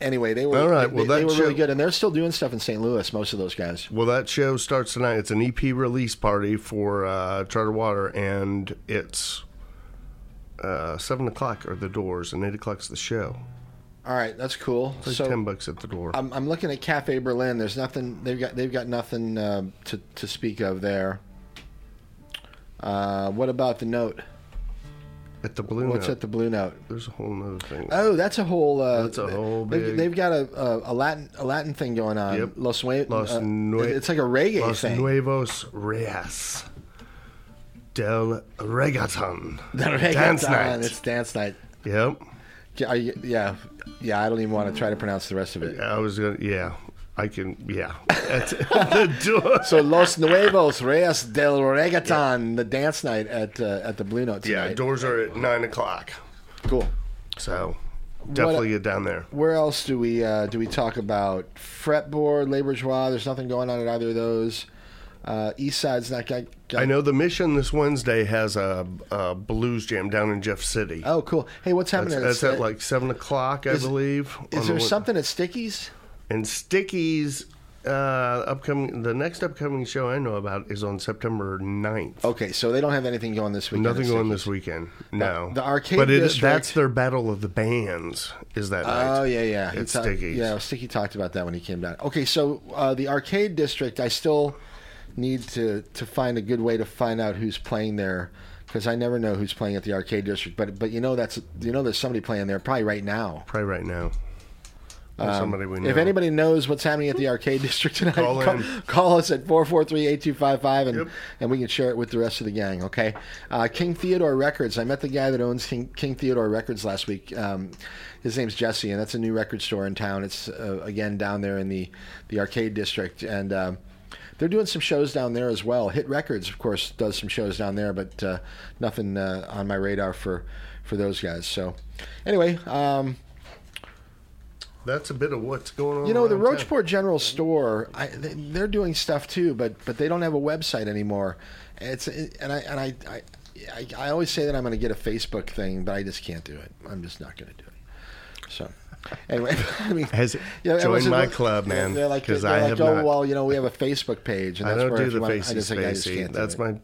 Anyway, they were All right, they, well, they that were really good, and they're still doing stuff in St. Louis. Most of those guys. Well, that show starts tonight. It's an EP release party for uh, Charter Water, and it's uh, seven o'clock are the doors, and eight o'clock's the show. All right, that's cool. It's like so ten bucks at the door. I'm, I'm looking at Cafe Berlin. There's nothing. They've got they've got nothing uh, to to speak of there. Uh, what about the note? At the Blue What's Note. at the Blue Note? There's a whole nother thing. Oh, that's a whole. Uh, That's a whole They've, they've got a, a a Latin a Latin thing going on. Yep. Los, Nue- Los uh, Nue- It's like a reggae Los thing. Nuevos Reyes del Reggaeton. The reggaeton. Dance night. It's dance night. Yep. Yeah, yeah, yeah. I don't even want to try to pronounce the rest of it. I was gonna. Yeah, I can. Yeah. That's the door. So Los Nuevos Reyes del Reggaeton, the dance night at uh, at the Blue Note tonight. Yeah, doors are at nine o'clock. Cool. So definitely get down there. Where else do we uh, do we talk about fretboard, labor joie? There's nothing going on at either of those. Uh, East Side's not got. got I know the mission this Wednesday has a, a blues jam down in Jeff City. Oh, cool. Hey, what's happening? that's at, at like seven o'clock, I Is- believe. on Is the there something at Stickies? And Sticky's uh, upcoming. The next upcoming show I know about is on September 9th. Okay, so they don't have anything going this weekend. Nothing going this weekend. No, the arcade but it, district- that's their battle of the bands. Is that night? Oh yeah, yeah. It's ta- Stickies. Yeah, Sticky talked about that when he came down. Okay, so uh, the arcade district, I still need to to find a good way to find out who's playing there because I never know who's playing at the arcade district. But but you know that's you know there's somebody playing there probably right now. Probably right now. Um, somebody we know. If anybody knows what's happening at the arcade district tonight, Call call, call us at 443-8255 and, Yep. and we can share it with the rest of the gang, okay? Uh, King Theodore Records. I met the guy that owns King, King Theodore Records last week. Um, his name's Jesse, and that's a new record store in town. It's, uh, again, down there in the, the arcade district. And um, they're doing some shows down there as well. Hitt Records, of course, does some shows down there, but uh, nothing uh, on my radar for, for those guys. So, anyway... Um, That's a bit of what's going on. you know, the around town. Rocheport General Store, I, they- they're doing stuff too, but but they don't have a website anymore. It's and I and I I, I, I always say that I'm going to get a Facebook thing, but I just can't do it. I'm just not going to do it. So. Anyway, I mean, Has- you know, join my club, man, They're like, 'cause they're I like, have oh not. well, you know, we have a Facebook page, and I that's don't where do if the you want, I just think I just can't do That's it. my.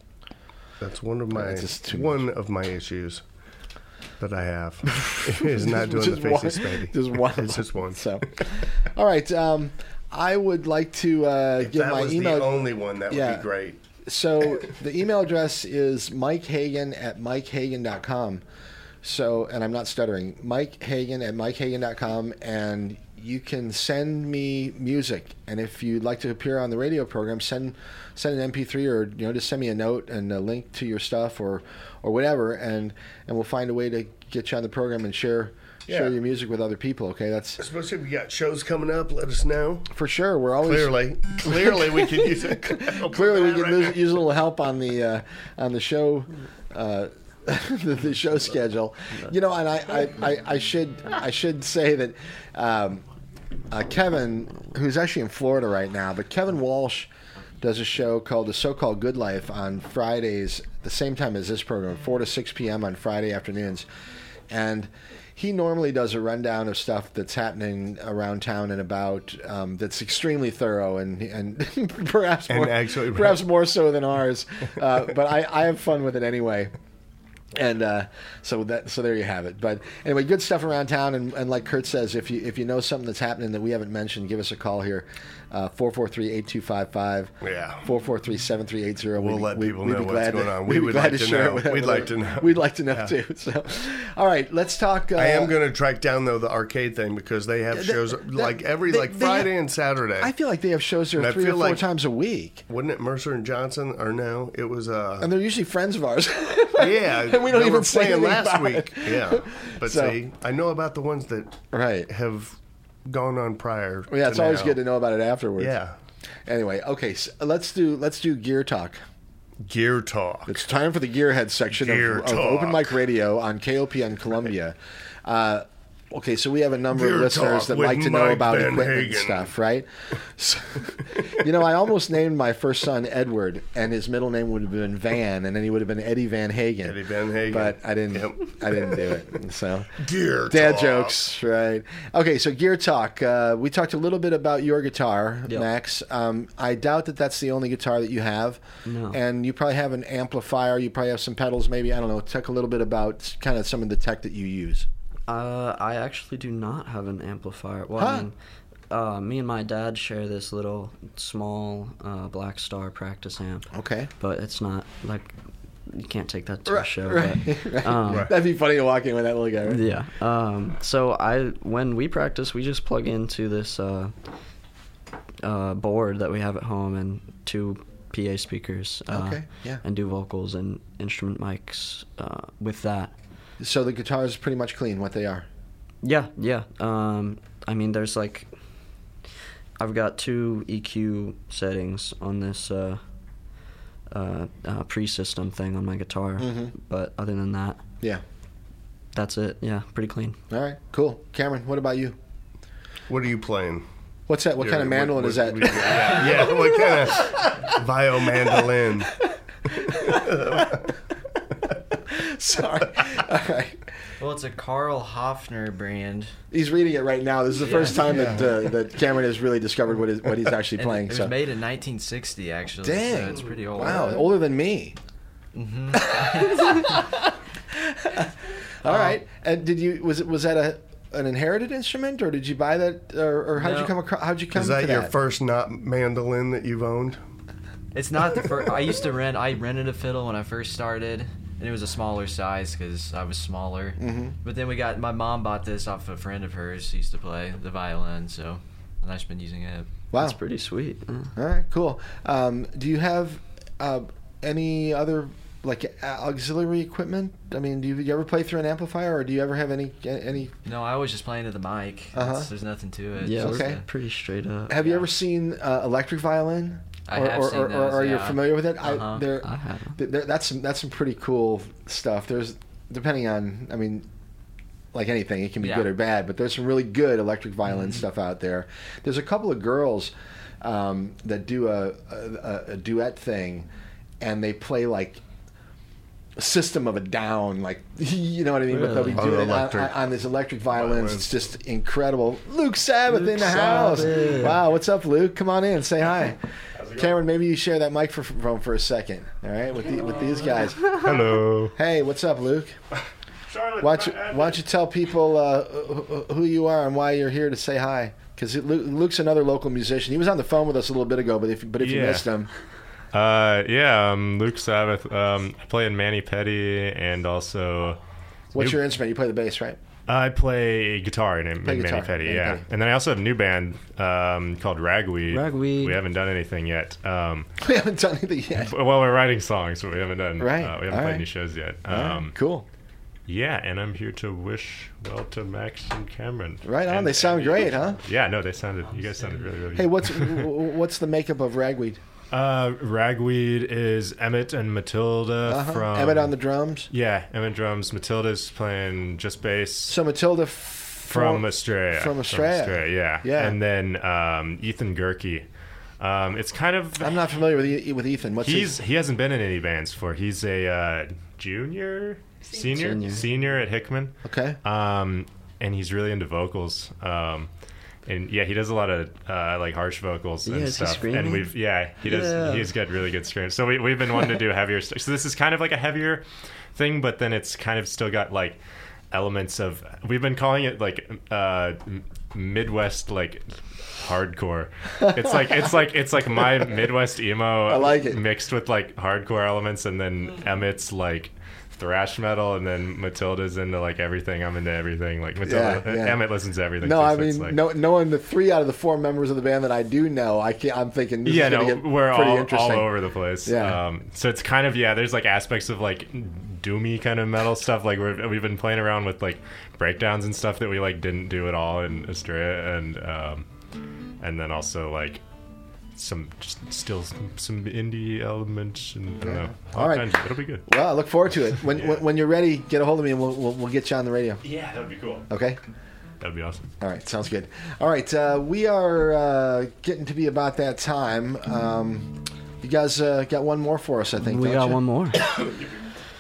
That's one of my. It's just too one of my issues that I have is not doing the one- facey. Just one. It's just one. So, all right. Um, I would like to uh, If give that my was email. the only one, that would be great. So the email address is Mike Hagan at MikeHagan.com. So, and I'm not stuttering, Mike Hagan at MikeHagan.com, and you can send me music. And if you'd like to appear on the radio program, send send an MP3 or you know just send me a note and a link to your stuff or or whatever, and and we'll find a way to get you on the program and share share your music with other people. Okay, that's Especially if you got shows coming up, let us know. for sure. We're always Clearly, clearly we can use it. Clearly, we can use, use a little help on the uh, on the show. Uh, the, the show schedule, you know, and I, I, I, I should I should say that um, uh, Kevin, who's actually in Florida right now, but Kevin Walsh does a show called The So-Called Good Life on Fridays, the same time as this program, four to six p.m. on Friday afternoons, and he normally does a rundown of stuff that's happening around town and about um, that's extremely thorough and and perhaps And more, actually- perhaps more so than ours. Uh, but I, I have fun with it anyway. And uh, so that so there you have it. But anyway, good stuff around town. And, and like Kurt says, if you if you know something that's happening that we haven't mentioned, give us a call here. Uh, Four four three eight two five five. Yeah. Four four three seven three eight zero. We'll let people know what's going to, on. We'd We be would glad like to know. it with We'd like to know. We'd like to know Yeah. too. So, all right, let's talk. Uh, I am going to track down though the arcade thing because they have shows like every they- like Friday have- and Saturday. I feel like they have shows there three or four like- times a week, Wasn't it Mercer and Johnson or no? It was uh and they're usually friends of ours. yeah. and we don't even were say playing last week. it. Yeah, but So- see, I know about the ones that right have gone on prior. Well, yeah, it's always now. good to know about it afterwards. Yeah. Anyway, okay, so let's do let's do gear talk. Gear talk. It's time for the gearhead section Gear of, of Open. Mic Radio on KOPN Columbia. Uh, okay, so we have a number Gear of listeners that like to know about Van equipment and Hagen. stuff, right? So, you know, I almost named my first son Edward, and his middle name would have been Van, and then he would have been Eddie Van Hagan. Eddie Van Hagan. But I didn't. I didn't do it. So Gear dad talk. jokes, right? Okay, so gear talk. Uh, we talked a little bit about your guitar, Yep. Max. Um, I doubt that that's the only guitar that you have. No. And you probably have an amplifier. You probably have some pedals, maybe. I don't know. Talk a little bit about kind of some of the tech that you use. Uh, I actually do not have an amplifier. Well, Huh. I mean, uh, me and my dad share this little small uh, Blackstar practice amp. Okay. But it's not like you can't take that to a Right, show. right, But, right. um, That'd be funny to walk in with that little guy. Right? Yeah. Um, so I when we practice, we just plug into this uh, uh, board that we have at home and two PA speakers. Uh, Okay, yeah. And do vocals and instrument mics uh, with that. So the guitars pretty much clean what they are. Yeah, yeah. Um, I mean, there's like, I've got two EQ settings on this uh, uh, uh, pre-system thing on my guitar, Mhm. but other than that, Yeah. that's it. Yeah, pretty clean. All right, cool. Cameron, what about you? What are you playing? What's that? What Yeah, kind of what- mandolin what- is that? yeah, yeah, what kind of viol mandolin? Sorry. All right. Well, it's a Karl Höfner brand. He's reading it right now. This is the Yeah. first time Yeah. that uh, that Cameron has really discovered what is what he's actually And playing. It was so made in 1960, actually. so Dang. it's pretty old. Wow, older than me. hmm All right. And did you was it was that a an inherited instrument or did you buy that or, or how'd you come across how'd you come Is that to your first not mandolin that you've owned? It's not the first. I used to rent. I rented a fiddle when I first started, and it was a smaller size because I was smaller. Mhm. But then we got my mom bought this off a friend of hers who used to play the violin, so and I've been using it. Wow. That's pretty sweet. Uh, All right, cool. Um, do you have uh, any other like auxiliary equipment? I mean, do you, you ever play through an amplifier, or do you ever have any any? No, I was just playing to the mic. Uh-huh. There's nothing to it. yeah, Okay. pretty straight up. Have you ever seen uh, electric violin? I or, have or, seen or, those, or are you familiar with it? I, Uh-huh. they're, I haven't. they're- that's some that's some pretty cool stuff. There's depending on, I mean, like anything, it can be Yeah. good or bad. But there's some really good electric violin stuff out there. There's a couple of girls um, that do a, a, a duet thing, and they play like a system of a down like you know what i mean but they'll be doing On it on, electric on these electric violins violins. it's just incredible luke sabath Luke in the house wow what's up luke come on in say hi cameron maybe you share that microphone for a second all right with, the, with these guys. Hello. hey what's up luke? Charlotte, why don't you, why don't you tell people uh, who you are and why you're here to say hi? Because luke's another local musician. He was on the phone with us a little bit ago but if, but if you missed him. Uh, yeah, I'm Luke Sabath. Um, I play in Mani-Pedi and also what's New- your instrument? You play the bass right I play guitar in, in Play Manny guitar, Petty. Manny yeah, Petty. and then I also have a new band um, called Ragweed. Ragweed. We haven't done anything yet. Um, we haven't done anything yet well, we're writing songs, but we haven't done. Right. Uh, we haven't All played right. any shows yet. All right, Um, cool Yeah, and I'm here to wish well to Max and Cameron. Right on. And- They sound great, huh? Yeah, no, they sounded. You guys sounded really, really. Hey, what's what's the makeup of ragweed? Uh, Ragweed is Emmett and Matilda Uh-huh. from Emmett on the drums. Yeah, Emmett drums. Matilda's playing just bass So Matilda f- from Australia. From Australia. yeah. Yeah. And then um, Ethan Gerke. Um, it's kind of I'm not familiar with E- with Ethan. What's he's his? he hasn't been in any bands before. He's a uh, junior, senior, Senior. senior at Hickman. Okay. Um, and he's really into vocals. Um, and yeah, he does a lot of uh, like harsh vocals and he stuff. And we've yeah, he does. Yeah. He's got really good screams. So we we've been wanting to do heavier stuff. So this is kind of like a heavier thing, but then it's kind of still got like elements of. We've been calling it like uh, Midwest like hardcore. It's like it's like it's like my Midwest emo. I like it. mixed with like hardcore elements, and then Emmett's like thrash metal, and then Matilda's into like everything. I'm into everything. Like Matilda, Yeah, yeah. Emmett listens to everything. No, too, I so mean, like, no, knowing the three out of the four members of the band that I do know, I can't, I'm thinking this yeah, no, we're pretty all, all over the place. Yeah. Um, so it's kind of yeah. There's like aspects of like doomy kind of metal stuff. Like we're, we've been playing around with like breakdowns and stuff that we like didn't do at all in Australia, and um, and then also like some just still some, some indie elements and I don't know. All right. kinds. It'll be good. Well, I look forward to it. When, when when you're ready, get a hold of me and we'll we'll, we'll get you on the radio. Yeah, that'd be cool. Okay. That'd be awesome. All right, sounds good. All right, uh, we are uh, getting to be about that time. Um, you guys uh, got one more for us, I think. we don't got you? one more.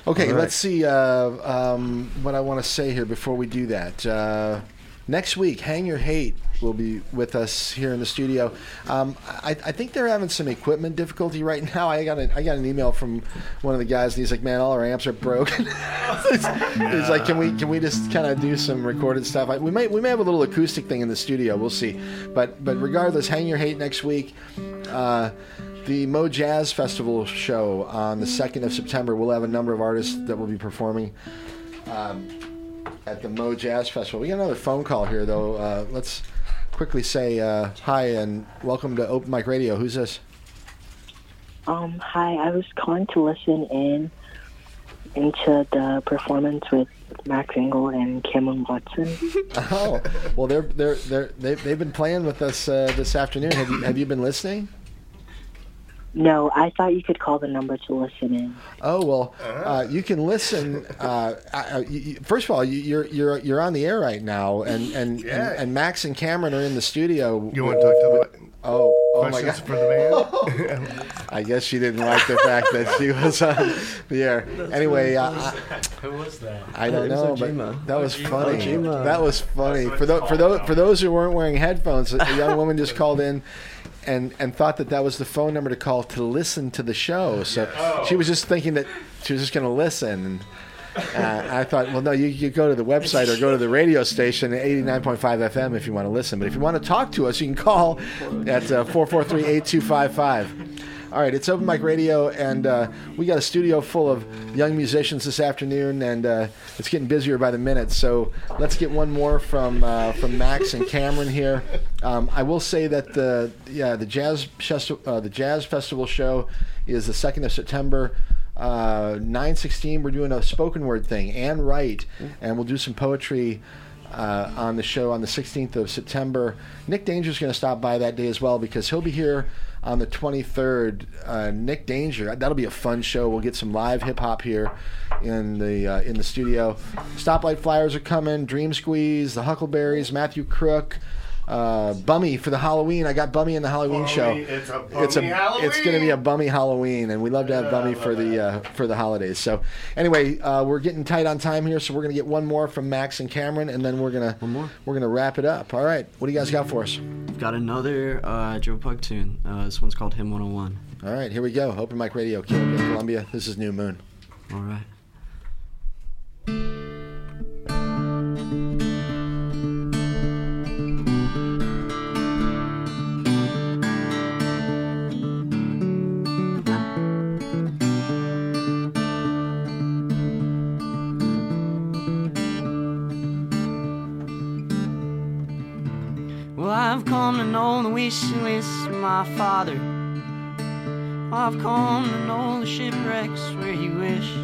Okay, All right. let's see uh, um, what I want to say here before we do that. Uh, next week, Hang Your Hate will be with us here in the studio. Um, I, I think they're having some equipment difficulty right now. I got an, I got an email from one of the guys, and he's like, "Man, all our amps are broken." He's like, "Can we can we just kind of do some recorded stuff? We might we may have a little acoustic thing in the studio. We'll see." But but regardless, Hang Your Hate next week. Uh, the Mo Jazz Festival show on the 2nd of September. We'll have a number of artists that will be performing um, at the Mo Jazz Festival. We got another phone call here, though. Uh, let's quickly say uh, hi and welcome to Open Mic Radio. Who's this? Um, hi, I was calling to listen in into the performance with Max Angle and Cameron Watson. Oh, well, they're they're they're they've, they've been playing with us uh, this afternoon. Have you have you been listening? No, I thought you could call the number to listen in. Oh well, uh, you can listen. Uh, uh, you, you- first of all, you, you're you're you're on the air right now, and and, Yeah. and and Max and Cameron are in the studio. You want to talk to what? Oh, oh my God! for the man? I guess she didn't like the fact that she was on the air. Anyway, uh, Who was that? I don't know, Ojima. but that was funny. Ojima. That was funny for those for those for those who weren't wearing headphones. A young woman just called in. And, and thought that that was the phone number to call to listen to the show. So she was just thinking that she was just going to listen. And uh, I thought, well, no, you, you go to the website or go to the radio station 89.5 FM if you want to listen. But if you want to talk to us, you can call at uh, 443 8255. All right, it's Open Mic Radio, and uh, we got a studio full of young musicians this afternoon, and uh, it's getting busier by the minute. So let's get one more from uh, from Max and Cameron here. Um, I will say that the yeah the jazz uh, the jazz festival show is the second of September. Uh, 916 we're doing a spoken word thing and write and we'll do some poetry uh, on the show on the 16th of September. Nick Danger's going to stop by that day as well because he'll be here on the 23rd. Uh, Nick Danger, that'll be a fun show. We'll get some live hip hop here in the uh, in the studio. Stoplight Flyers are coming. Dream Squeeze, the Huckleberries, Matthew Crook. Uh, Bummy for the Halloween. I got Bummy in the Halloween show. It's a it's a Bummy it's going to be a Bummy Halloween, and we love to have Bummy for the uh, for the holidays. So anyway, uh, we're getting tight on time here, so we're going to get one more from Max and Cameron, and then we're gonna one more. We're gonna wrap it up. All right, what do you guys got for us? We've got another uh, Joe Pug tune. Uh, this one's called Hymn 101. All right, here we go. Open Mic Radio, Columbia, Columbia. This is New Moon. All right. I've come to know the wish list of my father. I've come to know the shipwrecks where he wished.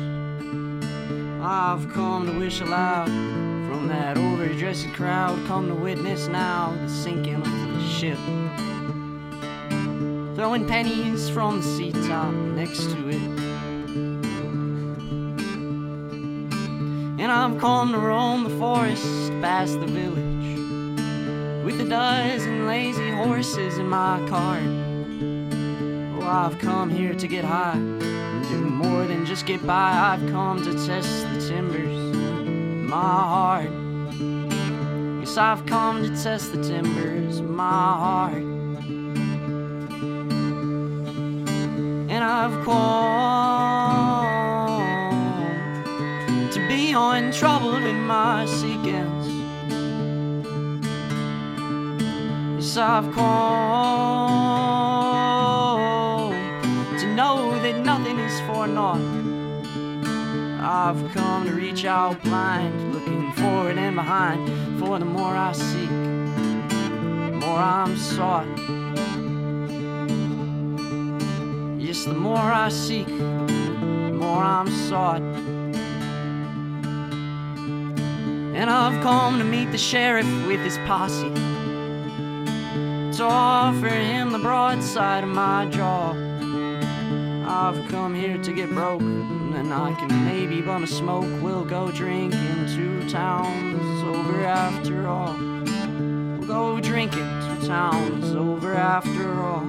I've come to wish aloud from that overdressed crowd. Come to witness now the sinking of the ship. Throwing pennies from the seat top next to it. And I've come to roam the forest past the village with a dozen lazy horses in my cart. Oh, I've come here to get high do more than just get by. I've come to test the timbers, my heart. Yes, I've come to test the timbers, my heart. And I've come to be untroubled in my sequence. I've come to know that nothing is for naught. I've come to reach out blind, looking forward and behind. For the more I seek, the more I'm sought. Yes, the more I seek, the more I'm sought. And I've come to meet the sheriff with his posse to offer him the broadside of my jaw. I've come here to get broke, and I can maybe bum a smoke. We'll go drinking two towns over after all. We'll go drinking two towns over after all.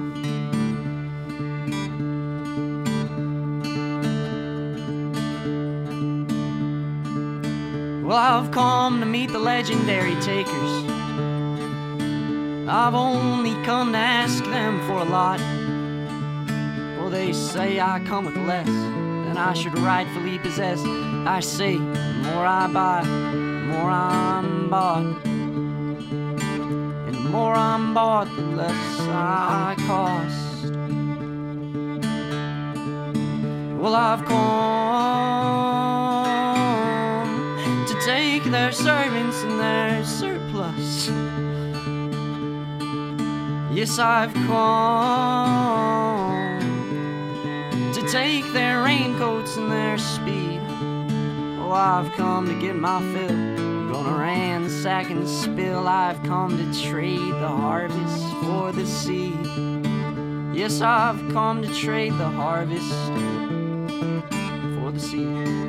Well, I've come to meet the legendary takers. I've only come to ask them for a lot. Well, they say I come with less than I should rightfully possess. I say, the more I buy, the more I'm bought. And the more I'm bought, the less I cost. Well, I've come to take their servants and their surplus. Yes, I've come to take their raincoats and their speed. Oh, I've come to get my fill. Gonna ransack and spill. I've come to trade the harvest for the seed. Yes, I've come to trade the harvest for the seed.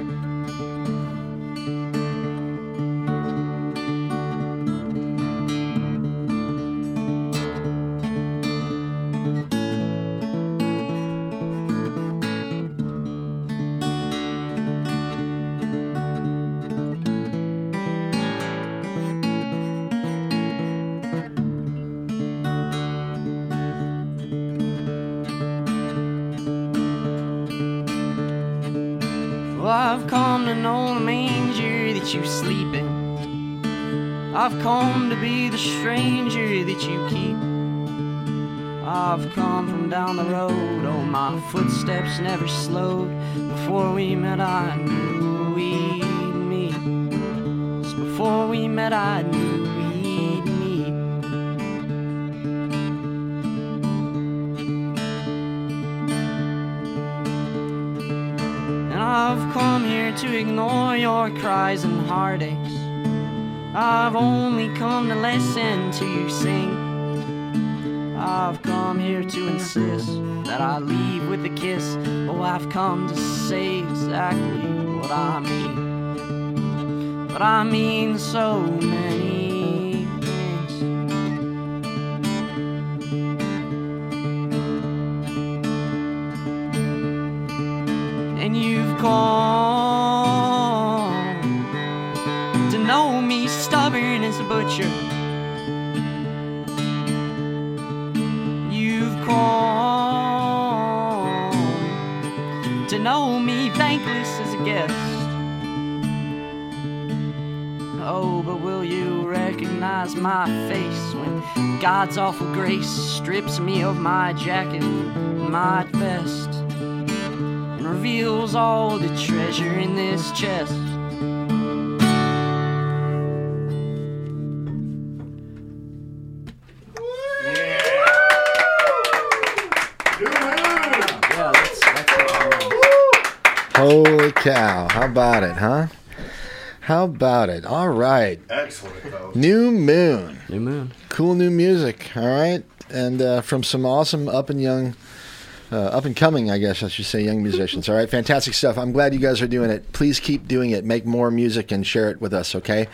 Down the road, oh, my footsteps never slowed. Before we met, I knew we'd meet. Just before we met, I knew we'd meet. And I've come here to ignore your cries and heartaches. I've only come to listen to you sing. I've come here to insist that I leave with a kiss. Oh, I've come to say exactly what I mean. But I mean so many God's awful grace strips me of my jacket, my vest? and reveals all the treasure in this chest. Yeah, that's, that's Holy cow. How about it, huh? How about it? All right. Excellent, folks. New Moon. New Moon. Cool new music, all right? And uh, from some awesome up and young, uh, up and coming, I guess I should say, young musicians. All right, fantastic stuff. I'm glad you guys are doing it. Please keep doing it. Make more music and share it with us, okay?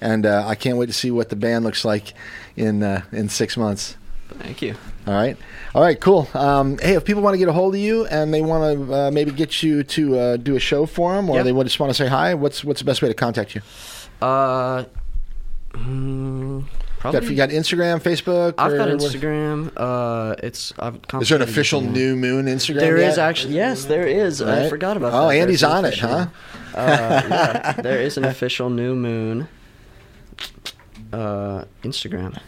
And uh, I can't wait to see what the band looks like in uh, in six months. Thank you. All right. All right, cool. Um, hey, if people want to get a hold of you and they want to uh, maybe get you to uh, do a show for them or Yeah. they just want to say hi, what's what's the best way to contact you? Uh, mm, probably. Got, you got Instagram, Facebook? I've got Instagram. Uh, it's. I've Is there an official Instagram. New Moon Instagram? There is yet? actually. Yes, there is. I forgot about Oh, that. Oh, Andy's There's on it, huh? Uh, yeah, there is an official New Moon uh, Instagram.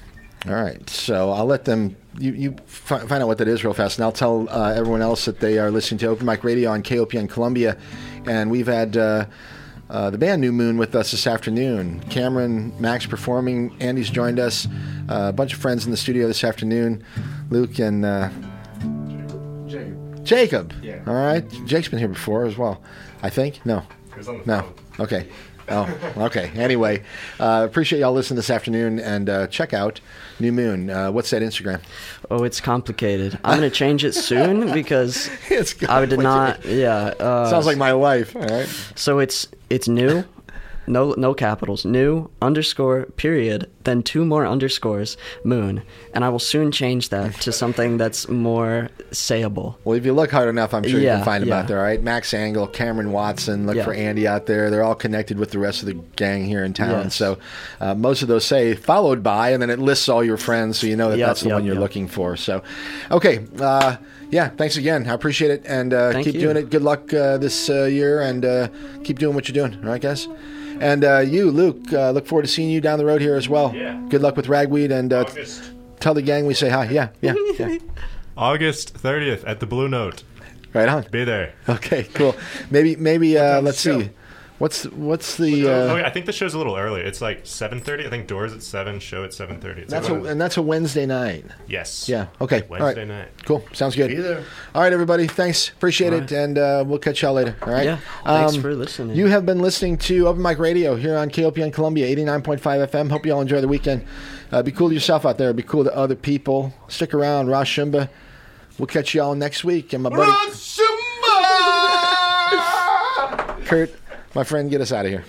All right, so I'll let them. You, you find out what that is real fast, and I'll tell uh, everyone else that they are listening to Open Mic Radio on KOPN Columbia, and we've had uh, uh, the band New Moon with us this afternoon. Cameron, Max performing. Andy's joined us. Uh, a bunch of friends in the studio this afternoon. Luke and uh, Jacob. Yeah. All right, Jake's been here before as well. I think no. He was on the no. phone. Okay. Oh, okay. Anyway, uh, appreciate y'all listening this afternoon and uh, check out New Moon. Uh, what's that Instagram? Oh, it's complicated. I'm gonna change it soon because It's I did not. Yeah. Uh, Sounds like my life. All right. So it's it's new, no no capitals, new underscore period, then two more underscores, moon, and I will soon change that to something that's more sayable. Well, if you look hard enough, I'm sure you can find them yeah. out there. All right. Max Angle, Cameron Watson. Look Yeah. for Andy out there. They're all connected with the rest of the gang here in town. Yes. So uh, most of those say followed by, and then it lists all your friends, so you know that Yep, that's the yep, one you're yep. looking for. So, okay. Uh, yeah, thanks again. I appreciate it, and uh, keep you. doing it. Good luck uh, this uh, year, and uh, keep doing what you're doing. All right, guys. And uh, you, Luke, uh, look forward to seeing you down the road here as well. Yeah. Good luck with Ragweed, and uh, tell the gang we say hi. Yeah, yeah, yeah. August 30th at the Blue Note. right on. Be there. Okay, cool. Maybe, maybe uh, let's show? see. What's what's the? oh, Uh, wait, I think the show's a little early. It's like 7:30. I think doors at seven, show at 7:30. That's like a, and that's a Wednesday night. yes. Yeah. Okay. Wednesday right. night. Cool. Sounds good. Be there. All right, everybody. Thanks. Appreciate All it, and uh, we'll catch y'all later. All right. Yeah, thanks for listening. You have been listening to Open Mic Radio here on KOPN Columbia, eighty nine point five FM. Hope you all enjoy the weekend. Uh, be cool to yourself out there. Be cool to other people. Stick around, Ross Shumba. We'll catch y'all next week. And my buddy Kurt, my friend, get us out of here.